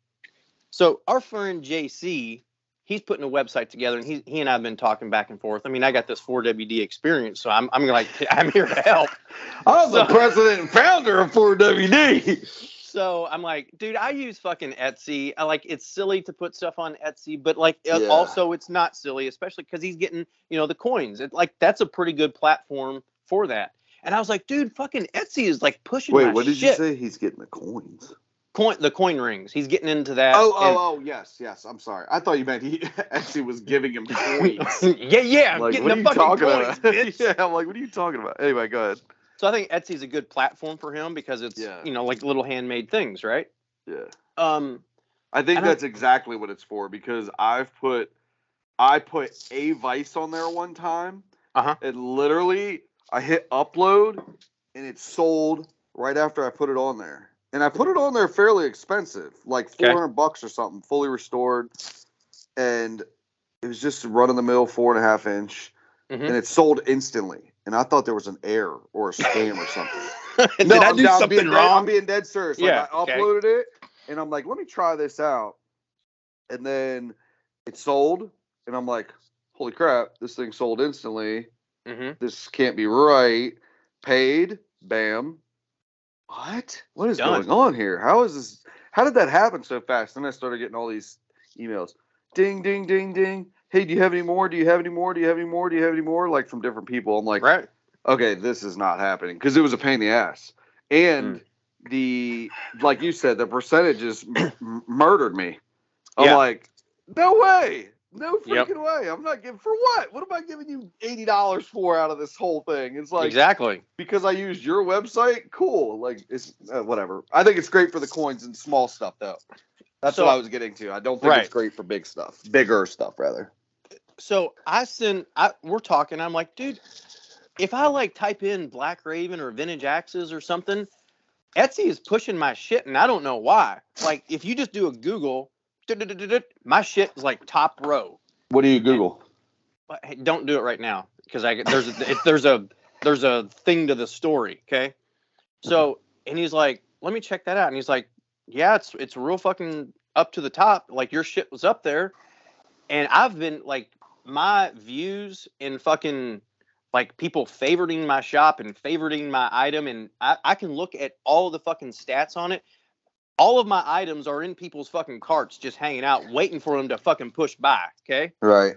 So our friend JC, he's putting a website together, and he he and I've been talking back and forth. I mean, I got this 4WD experience, so I'm I'm like I'm here to help. I'm the president and founder of 4WD. So I'm like, dude, I use fucking Etsy. I like it's silly to put stuff on Etsy, but like it- Yeah. also it's not silly, especially because he's getting you know the coins. It, like that's a pretty good platform for that. And I was like, dude, fucking Etsy is like pushing Wait, what did you say? He's getting the coins. Coin the coin rings. He's getting into that. Oh, and- oh, oh, yes, yes. I'm sorry. I thought you meant he actually was giving him coins. yeah, yeah, like, getting what are the you fucking talking coins, about? yeah, I'm like, what are you talking about? Anyway, go ahead. So I think Etsy's a good platform for him because it's Yeah. you know like little handmade things, right? Yeah. Um, I think And I- that's exactly what it's for because I've put I put a vice on there one time. Uh-huh. And literally I hit upload and it sold right after I put it on there. And I put it on there fairly expensive, like Okay. 400 bucks or something, fully restored. And it was just run of the mill four and a half inch. mhm. And it sold instantly. And I thought there was an error or a scam or something. Did No, I I'm, do I'm something being Dead, wrong? I'm being dead serious. Like, Yeah, I okay. uploaded it, and I'm like, let me try this out. And then it sold, and I'm like, holy crap, this thing sold instantly. hmm This can't be right. Paid, bam. What? What is Done. going on here? How is this? How did that happen so fast? Then I started getting all these emails. Ding, ding, ding, ding. Hey, do you have any more? Do you have any more? Do you have any more? Do you have any more? Like from different people. I'm like, right. okay, this is not happening because it was a pain in the ass. And the like you said, the percentages m- murdered me. I'm Yeah. like, no way, no Yep. freaking way. I'm not giving for what? What am I giving you eighty dollars for out of this whole thing? It's like exactly. because I used your website. Cool, like it's uh, whatever. I think it's great for the coins and small stuff though. That's So- what I was getting to. I don't think Right. it's great for big stuff, bigger stuff rather. So I send. I we're talking. I'm like, dude, if I like type in Black Raven or vintage axes or something, Etsy is pushing my shit, and I don't know why. Like, if you just do a Google, my shit is like top row. What do you Google? But hey, don't do it right now because I there's a, there's a there's a thing to the story. Okay, mm-hmm. so and he's like, let me check that out, and he's like, yeah, it's it's real fucking up to the top. Like your shit was up there, and I've been like my views and fucking like people favoriting my shop and favoriting my item, and I, I can look at all the fucking stats on it. All of my items are in people's fucking carts, just hanging out, waiting for them to fucking push by. Okay Right.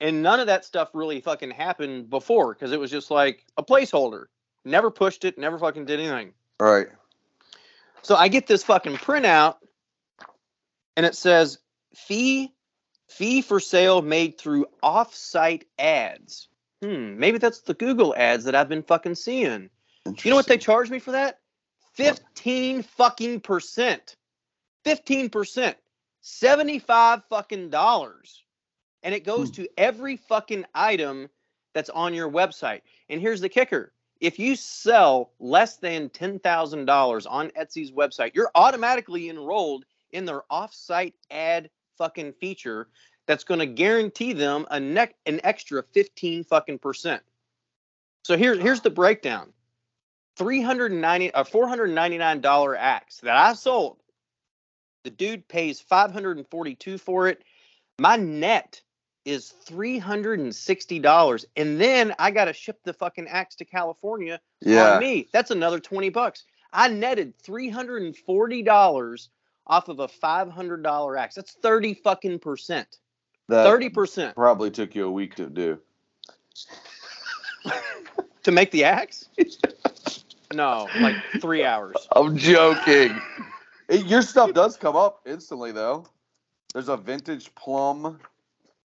and none of that stuff really fucking happened before because it was just like a placeholder. Never pushed it, never fucking did anything. Right. So I get this fucking printout and it says fee fee for sale made through off-site ads. Hmm, maybe that's the Google ads that I've been fucking seeing. You know what they charge me for that? 15 fucking percent. 15 percent. 75 fucking dollars. And it goes Hmm. to every fucking item that's on your website. And here's the kicker. If you sell less than $10,000 on Etsy's website, you're automatically enrolled in their off-site ad fucking feature that's going to guarantee them a neck an extra 15 fucking percent. So here's here's the breakdown. 390 a $499 axe that I sold. The dude pays 542 for it. My net is $360 and then I got to ship the fucking axe to California Yeah. on me. That's another 20 bucks. I netted $340 off of a $500 axe. That's 30 fucking percent. That 30 percent probably took you a week to do. to make the axe? no, like three hours. I'm joking. It- your stuff does come up instantly though. There's a vintage Plumb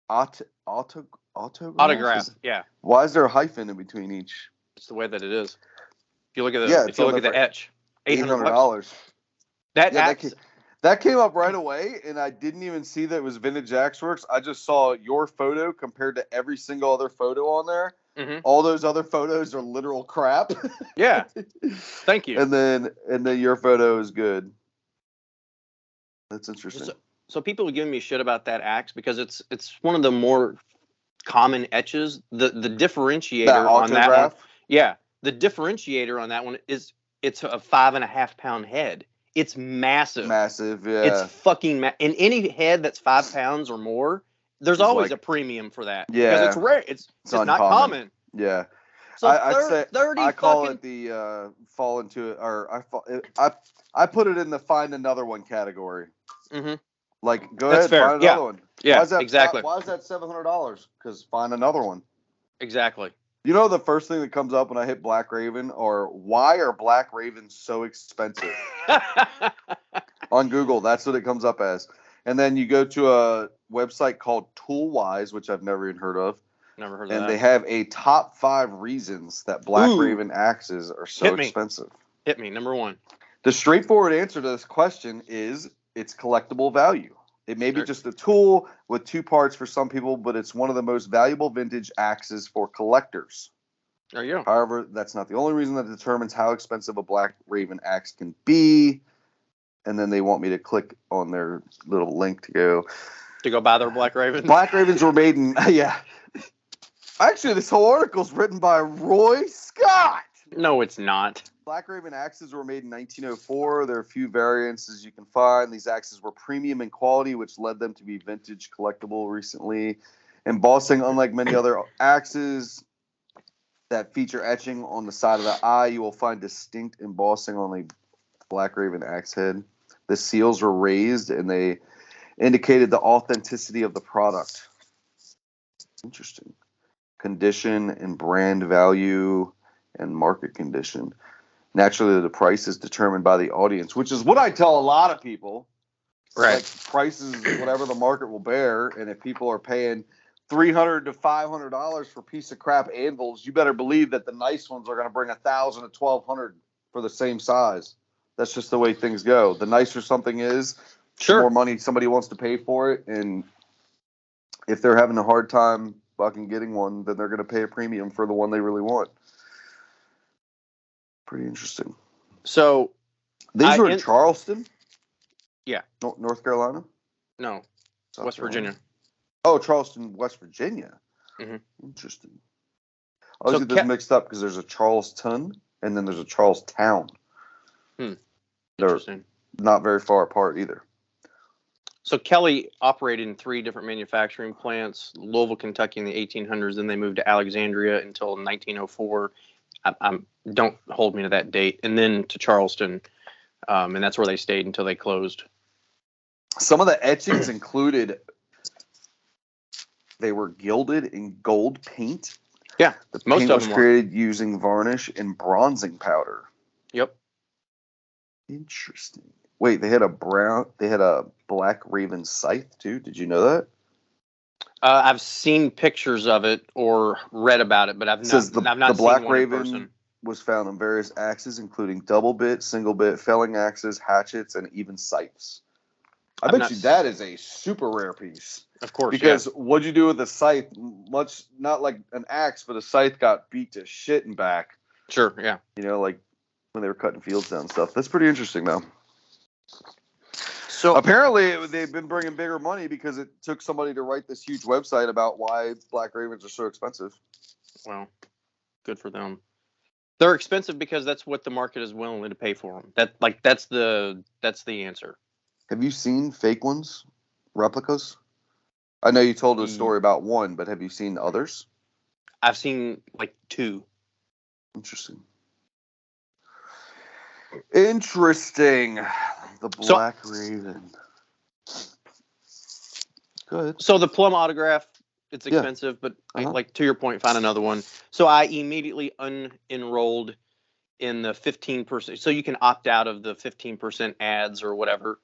auto auto autograph. Autograph. Yeah, Why is there a hyphen in between each? it's the way that it is. If you look at the, Yeah, if you look at the etch, Eight 800 hundred dollars. That Yeah, that axe. ca- That came up right away, and I didn't even see that it was Vintage Axeworks. I just saw your photo compared to every single other photo on there. Mhm. All those other photos are literal crap. Yeah. Thank you. and then and then your photo is good. That's interesting. So, so people are giving me shit about that axe because it's it's one of the more common etches. The the differentiator that on that one, yeah, the differentiator on that one is it's a five and a half pound head. It's massive. Massive, yeah. It's fucking ma- in any head that's five pounds or more. There's It's always like- a premium for that. Yeah. because it's rare. It's It's it's, not common. yeah. So I- I'd thir- say- thirty I call fucking it the uh, fall into it, or I fall, I I put it in the find another one category. Mm-hmm. Like, go That's ahead, fair, find yeah. another one. yeah why is that, exactly Why, why is that seven hundred dollars? Because find another one. exactly. You know the first thing that comes up when I hit Black Raven, or why are Black Ravens so expensive on Google? That's what it comes up as. And then you go to a website called Toolwise, which I've never even heard of, Never heard of and that. they have a top five reasons that Black Ooh. Raven axes are so Hit me. expensive. Hit me number one. The straightforward answer to this question is it's collectible value. It may be Sure. just a tool with two parts for some people, but it's one of the most valuable vintage axes for collectors. There you go. However, that's not the only reason that determines how expensive a Black Raven axe can be. And then they want me to click on their little link to go. To go buy their Black Raven. Black Ravens were made in, yeah. Actually, this whole article is written by Roy Scott. No, it's not. Black Raven axes were made in 1904. There are a few variants as you can find. These axes were premium in quality, which led them to be vintage collectible recently. Embossing, unlike many other axes that feature etching on the side of the eye, you will find distinct embossing on the Black Raven axe head. The seals were raised and they indicated the authenticity of the product. Interesting. Condition and brand value and market condition. Naturally, the price is determined by the audience, which is what I tell a lot of people. Right. Like prices, whatever the market will bear, and if people are paying three hundred to five hundred dollars for piece of crap anvils, you better believe that the nice ones are going to bring a thousand to twelve hundred for the same size. That's just the way things go. The nicer something is, the Sure. more money somebody wants to pay for it, and if they're having a hard time fucking getting one, then they're going to pay a premium for the one they really want. Pretty interesting. So These I- were in in- Charleston. Yeah. Nor- North Carolina. no, South West Carolina? Virginia. Oh, Charleston, West Virginia. Mhm. Interesting. I always So get this Ca- mixed up because there's a Charleston and then there's a Charlestown. Hmm. They're Interesting. not very far apart either. So Kelly operated in three different manufacturing plants: Louisville, Kentucky, in the 1800s. Then they moved to Alexandria until 1904. I, I'm don't hold me to that date. And then to Charleston, um, and that's where they stayed until they closed. Some of the etchings included they were gilded in gold paint. Yeah, The most paint of was them were. created using varnish and bronzing powder. Yep. Interesting. Wait, they had a brown they had a black raven scythe too. Did you know that? Uh, I've seen pictures of it or read about it, but I've It not. the, I've not the Black Raven was found on various axes, including double bit, single bit, felling axes, hatchets, and even scythes. I I've bet you that is a super rare piece. Of course, Because what'd you do with the scythe? Much not like an axe, but a scythe got beat to shit and back. sure, yeah. You know, like when they were cutting fields down and stuff. That's pretty interesting, though. So Apparently, they've been bringing bigger money because it took somebody to write this huge website about why black ravens are so expensive. well, good for them. They're expensive because that's what the market is willing to pay for them. That like that's the that's the answer. Have you seen fake ones, replicas? I know you told a Mm. story about one, but have you seen others? I've seen like two. Interesting. Interesting. The So- Black Raven. Good. So the Plumb autograph, it's Yeah. expensive, but Uh-huh. like to your point, find another one. So I immediately unenrolled in the 15%. So you can opt out of the 15% ads or whatever.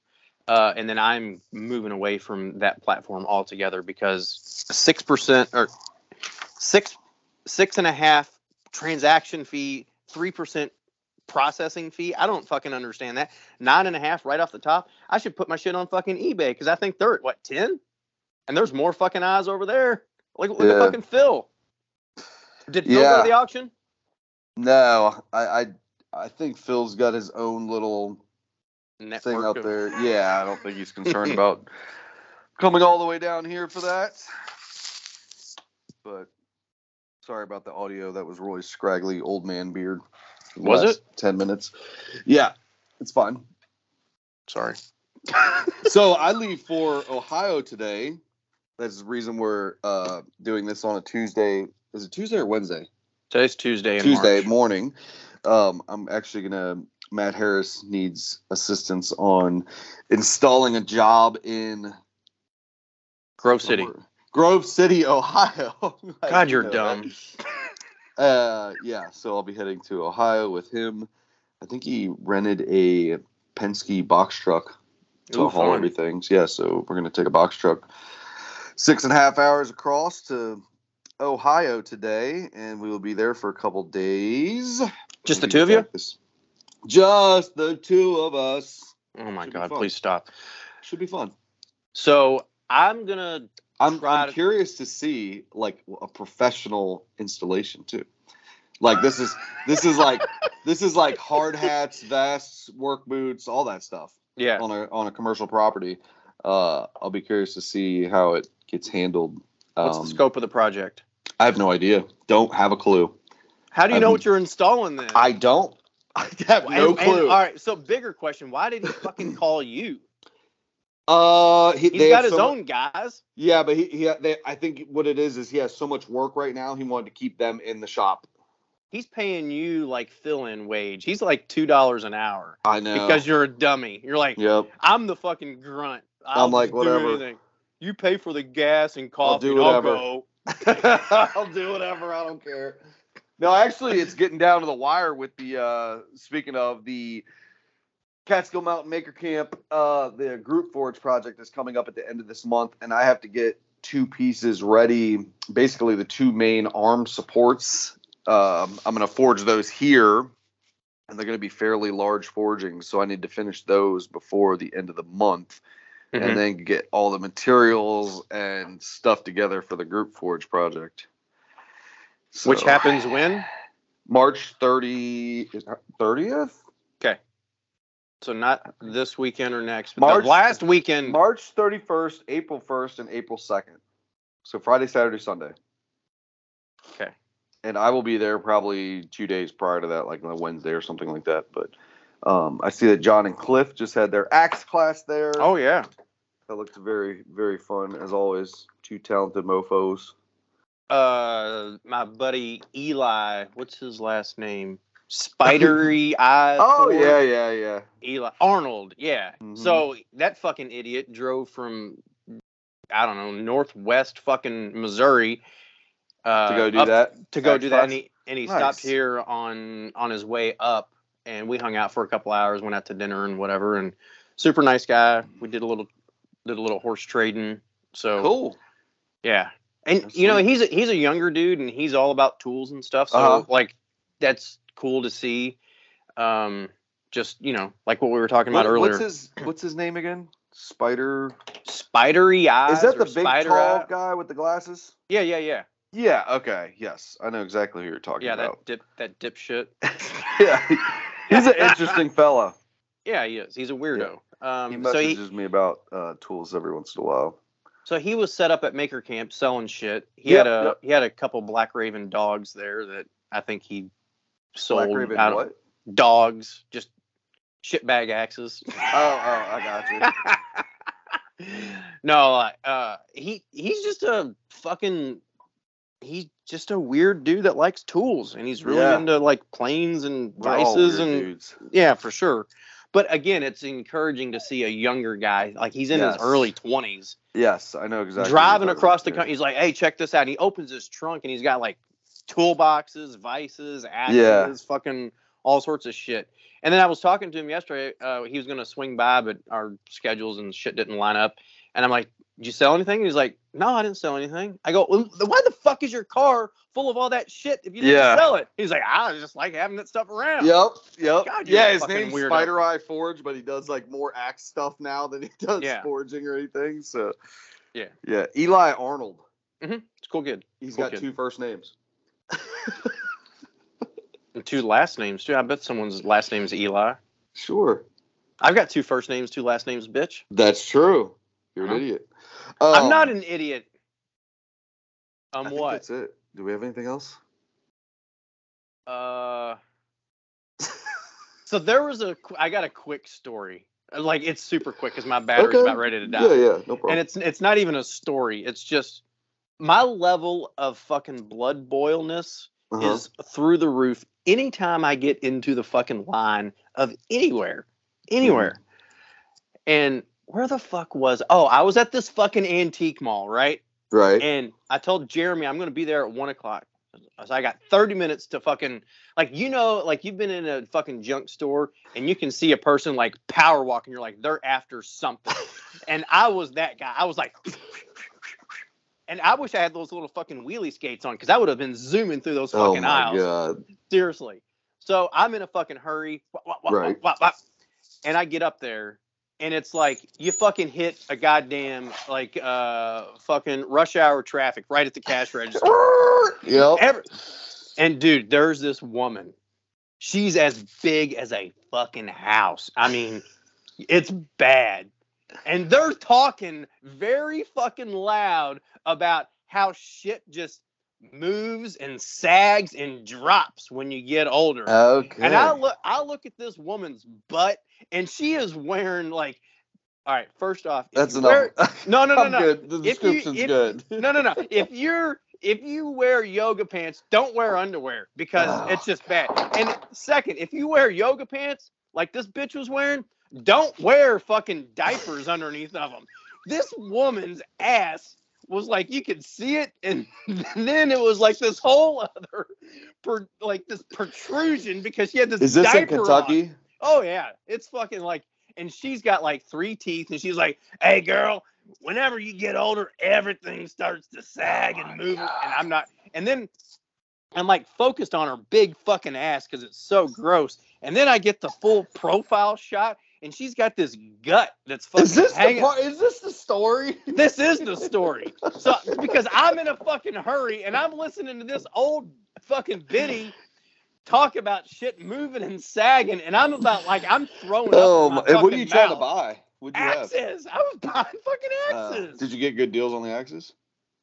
Uh, and then I'm moving away from that platform altogether because six percent or six six and a half transaction fee, three percent processing fee. I don't fucking understand that. Nine and a half right off the top. I should put my shit on fucking eBay because I think they're at what ten, and there's more fucking eyes over there. Look, look Yeah. at fucking Phil. Did Phil go to the auction? No, I, I I think Phil's got his own little Network thing out of- there. Yeah, I don't think he's concerned about coming all the way down here for that. But sorry about the audio. That was Roy's scraggly old man beard. Was it Ten minutes. Yeah, it's fine. Sorry. so I leave for Ohio today. That's the reason we're uh, doing this on a Tuesday. Is it Tuesday or Wednesday? Today's Tuesday. In Tuesday morning. Um, I'm actually gonna. Matt Harris needs assistance on installing a job in Grove City. Grove City, Ohio. God, you're know dumb. Uh, yeah. So I'll be heading to Ohio with him. I think he rented a Penske box truck to Ooh, haul fun. everything. So, yeah, so we're gonna take a box truck six and a half hours across to Ohio today, and we will be there for a couple days. Just the We'll two of you? practice. Just the two of us. Oh my Should God! Please stop. Should be fun. So I'm gonna. I'm, I'm curious to see like a professional installation too. Like this is this is like this is like hard hats, vests, work boots, all that stuff Yeah. on a on a commercial property. Uh, I'll be curious to see how it gets handled. What's Um, the scope of the project? I have no idea. Don't have a clue. How do you I've- know what you're installing then? I don't. I have no and- clue. all right. So bigger question: Why did he fucking call you? Uh, he, He's they got his so own guys. Yeah, but he, he they, I think what it is is he has so much work right now. He wanted to keep them in the shop. He's paying you like fill-in wage. He's like two dollars an hour I know because you're a dummy. You're like, Yep. I'm the fucking grunt. I'll I'm like, whatever. anything. You pay for the gas and coffee. I'll do and I'll whatever. go. I'll do whatever. I don't care. No, actually, it's getting down to the wire with the. uh Speaking of the Catskill Mountain Maker Camp, uh the Group Forge project is coming up at the end of this month, and I have to get two pieces ready. Basically, the two main arm supports. Um, I'm going to forge those here, and they're going to be fairly large forgings, so I need to finish those before the end of the month Mhm. and then get all the materials and stuff together for the group forge project. Which happens when? March 30 30th? So not this weekend or next. But March- last weekend. March 31st, April 1st, and April 2nd. So Friday, Saturday, Sunday. Okay. And I will be there probably two days prior to that, like on Wednesday or something like that. But um, I see that John and Cliff just had their axe class there. Oh yeah. That looked very, very fun as always. Two talented mofos. Uh, my buddy Eli. What's his last name? Spidery eyes. Oh yeah, yeah, yeah. Eli Arnold, yeah. Mhm. So that fucking idiot drove from I don't know northwest fucking Missouri uh, to go do that. to go do that, and he and he Nice. stopped here on on his way up, and we hung out for a couple hours, went out to dinner and whatever, and super nice guy. We did a little did a little horse trading. So Cool. Yeah, and That's you know sweet. he's a, he's a younger dude, and he's all about tools and stuff. So Uh-huh. like that's cool to see. Um, just you know, like what we were talking What- about earlier. What's his What's his name again? Spider. Spidery eyes. Is that the big tall eye- guy with the glasses? Yeah, yeah, yeah, Yeah. Okay. Yes, I know exactly who you're talking yeah. about. Yeah, that dip, that dipshit. yeah, he's an interesting fella. Yeah, he is. He's a weirdo. He Um, messages so he me about uh, tools every once in a while. so he was set up at Maker Camp selling shit. He Yep, had a yep. he had a couple Black Raven dogs there that I think he sold out what? dogs, just shitbag axes. Oh, oh, I got you. no, like, uh, he he's just a fucking he's just a weird dude that likes tools and he's really Yeah. into like planes and vices and dudes. yeah, for sure. But again, it's encouraging to see a younger guy like he's in Yes. his early twenties Yes, I know exactly. driving across the country. He's like, "Hey, check this out." And he opens his trunk and he's got like toolboxes, vices, axes, Yeah. fucking all sorts of shit. And then I was talking to him yesterday. Uh, he was gonna swing by, but our schedules and shit didn't line up. And I'm like, "Did you sell anything?" And he's like, "No, I didn't sell anything." I go, well, "Why the fuck is your car full of all that shit if you didn't Yeah. sell it?" He's like, "I just like having that stuff around." Yep, yep. God, yeah, his name's weirdo. Spider Eye Forge, but he does like more axe stuff now than he does Yeah. forging or anything. So Yeah. yeah. Eli Arnold. It's a cool kid. He's Cool got kid. two first names. And two last names too. I bet someone's last name is Eli. Sure, I've got two first names, two last names, bitch. that's true. You're an idiot. I'm Um, not an idiot. I Um, think what? That's it. Do we have anything else? Uh, so there was a. I got a quick story. Like it's super quick because my battery's Okay. about ready to die. Yeah, yeah, no problem. And it's it's not even a story. It's just my level of fucking blood boilness Uh-huh. is through the roof. Anytime I get into the fucking line of anywhere, anywhere, Mm-hmm. and where the fuck was? Oh, I was at this fucking antique mall, right? right. And I told Jeremy I'm gonna be there at one o'clock. So I got 30 minutes to fucking like you know like you've been in a fucking junk store and you can see a person like power walking. You're like they're after something, and I was that guy. I was like, and I wish I had those little fucking wheelie skates on because I would have been zooming through those oh fucking my aisles. god. Seriously. So I'm in a fucking hurry. wah, wah, Right. wah, And I get up there and it's like you fucking hit a goddamn like uh fucking rush hour traffic right at the cash register. Yep. Every- and dude, there's this woman. She's as big as a fucking house. I mean, it's bad. And they're talking very fucking loud about how shit just moves and sags and drops when you get older. Okay. And I look I look at this woman's butt and she is wearing like all right, first off, That's enough. wear- no, no, no, no. good. The If you- description's if- good. No, no, no. If you're if you wear yoga pants, don't wear underwear because Oh, it's just bad. And second, if you wear yoga pants like this bitch was wearing, don't wear fucking diapers underneath of them. This woman's ass was like you could see it, and then it was like this whole other, per, like this protrusion because she had this. Is this in diaper on. Kentucky? Oh yeah, it's fucking like, and she's got like three teeth, and she's like, "Hey girl, whenever you get older, everything starts to sag and move." And I'm not, and then I'm like focused on her big fucking ass because it's so gross, and then I get the full profile shot, and she's got this gut that's fucking Is this the hanging. part? Is this the story? This is the story. So because I'm in a fucking hurry and I'm listening to this old fucking biddy talk about shit moving and sagging, and I'm about like I'm throwing up. Oh, in my what are you trying to buy? What'd you have? Axes. I was buying fucking Uh, axes. did you get good deals on the axes?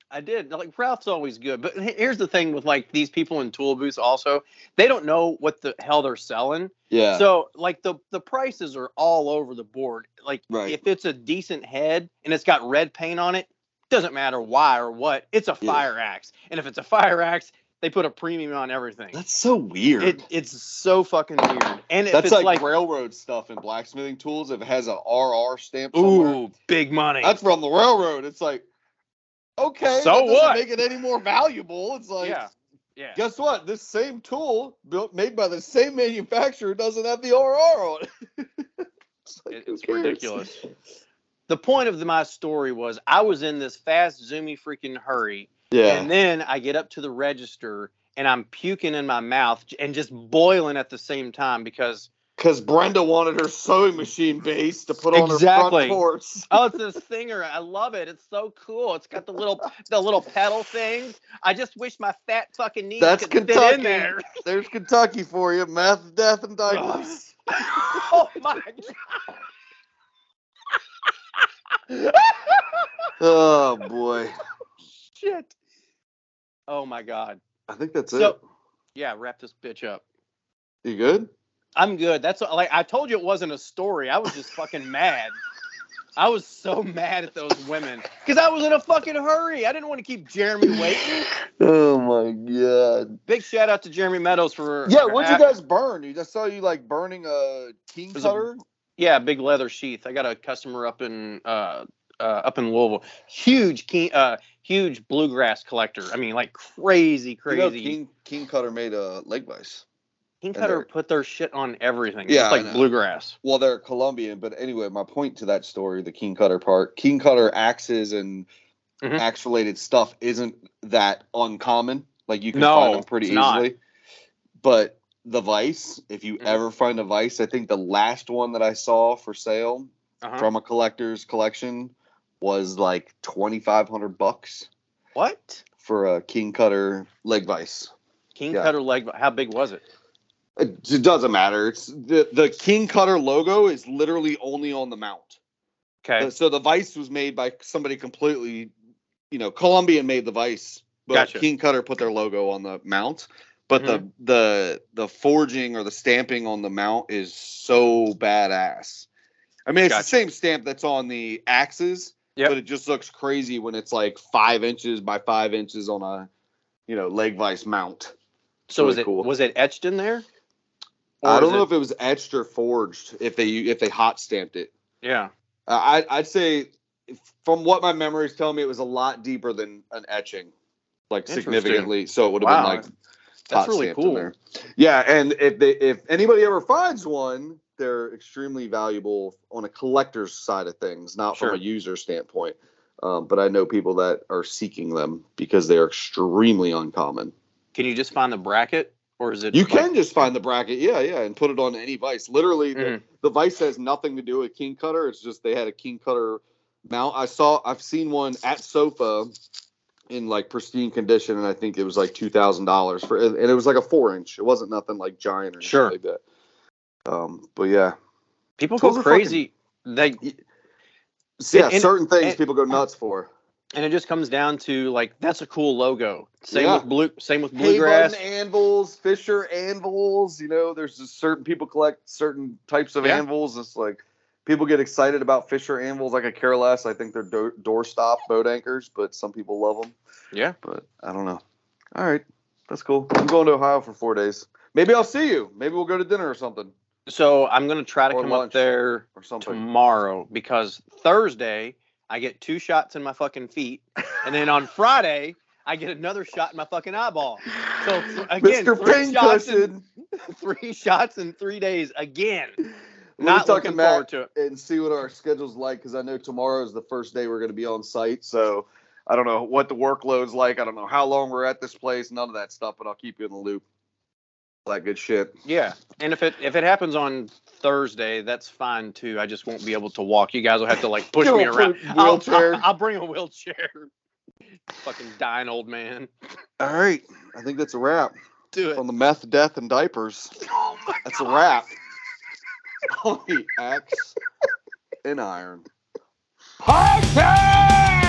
I did. Like Ralph's always good, but here's the thing with like these people in tool booths. Also, they don't know what the hell they're selling. Yeah. So like the the prices are all over the board. Like Right. if it's a decent head and it's got red paint on it, doesn't matter why or what. It's a Yeah. fire axe, and if it's a fire axe, they put a premium on everything. That's so weird. It, it's so fucking weird. And if That's it's like, like, railroad stuff and blacksmithing tools. If it has a RR stamp somewhere, ooh, big money. that's from the railroad. It's like, okay, So what? Make it any more valuable. It's like, yeah, yeah. guess what? This same tool built made by the same manufacturer doesn't have the RR on it. It's, like, it's ridiculous. the point of the, my story was I was in this fast, zoomy freaking hurry, Yeah. and then I get up to the register and I'm puking in my mouth and just boiling at the same time because Because Brenda wanted her sewing machine base to put on her Exactly. front porch. oh, it's this thinger. I love it. It's so cool. It's got the little the little pedal things. I just wish my fat fucking knees That's could fit in there. There's Kentucky for you. Meth, death, and diapers. oh my god. oh boy. Shit. Oh my god. I think that's So- it. Yeah, wrap this bitch up. You good? I'm good. That's like I told you it wasn't a story. I was just fucking mad. I was so mad at those women because I was in a fucking hurry. I didn't want to keep Jeremy waiting. Oh my god. Big shout out to Jeremy Meadows for Yeah, for what'd you guys burn? I saw you like burning a king was a- cutter. Yeah, big leather sheath. I got a customer up in uh, uh up in Louisville. Huge king uh huge bluegrass collector. I mean like crazy You crazy. know, king Keen Kutter made a leg vice. Keen Kutter put their shit on everything. Yeah, just I like bluegrass. Well, they're Columbian, but anyway, my point to that story, the Keen Kutter part, Keen Kutter axes and Mhm. axe related stuff isn't that uncommon. Like you can No, find them pretty it's not. easily. But the vice, if you Mhm. ever find a vice, I think the last one that I saw for sale Uh-huh. from a collector's collection was like twenty five hundred bucks What? for a Keen Kutter leg vice. King Yeah. Cutter leg. How big was it? It, it doesn't matter. It's the the Keen Kutter logo is literally only on the mount. Okay. Uh, So the vice was made by somebody completely, you know, Columbian made the vice, but Gotcha. Keen Kutter put their logo on the mount. But Mm-hmm. the the the forging or the stamping on the mount is so badass. I mean, it's Gotcha. the same stamp that's on the axes, Yep. but it just looks crazy when it's like five inches by five inches on a, you know, leg vice mount. So was it cool. was it etched in there? I don't know it- if it was etched or forged. If they if they hot stamped it. Yeah. Uh, I, I'd say, from what my memories tell me, it was a lot deeper than an etching, like significantly. So it would have Wow. been like That's really cool. Yeah, and if they if anybody ever finds one, they're extremely valuable on a collector's side of things, not Sure. from a user standpoint. Um, but I know people that are seeking them because they are extremely uncommon. Can you just find the bracket, or is it? You can just find the bracket, yeah, yeah, and put it on any vice. Literally, the, Mhm. the vice has nothing to do with Keen Kutter. It's just they had a Keen Kutter mount. I saw, I've seen one at Sofa in like pristine condition, and I think it was like two thousand dollars for, and it was like a four inch. It wasn't nothing like giant or anything Sure. like that. Um, but yeah, People go are fucking- crazy. They yeah, And- certain things and- people go nuts for. And it just comes down to like that's a cool logo. Same Yeah. with blue. Same with Hay bluegrass. Budden anvils, Fisher anvils. You know, there's just certain people collect certain types of Yeah. anvils. It's like people get excited about Fisher anvils. Like I could care less. I think they're door, doorstop boat anchors, but some people love them. Yeah. But I don't know. All right, that's cool. I'm going to Ohio for four days. Maybe I'll see you. Maybe we'll go to dinner or something So I'm gonna try to Or come up there or something. tomorrow because Thursday I get two shots in my fucking feet, and then on Friday I get another shot in my fucking eyeball. So th- again, Mr. three shots, in, three shots in three days again. Me Not looking forward to it. and see what our schedule's like because I know tomorrow is the first day we're going to be on site. So I don't know what the workload's like. I don't know how long we're at this place. None of that stuff, but I'll keep you in the loop. That good shit. Yeah, and if it if it happens on Thursday, that's fine too. I just won't be able to walk. You guys will have to like push me around. wheelchair. I'll, I'll, I'll bring a wheelchair. Fucking dying old man. All right, I think that's a wrap Do it. on the meth, death, and diapers. Oh my That's a wrap. on the axe and iron. Podcast!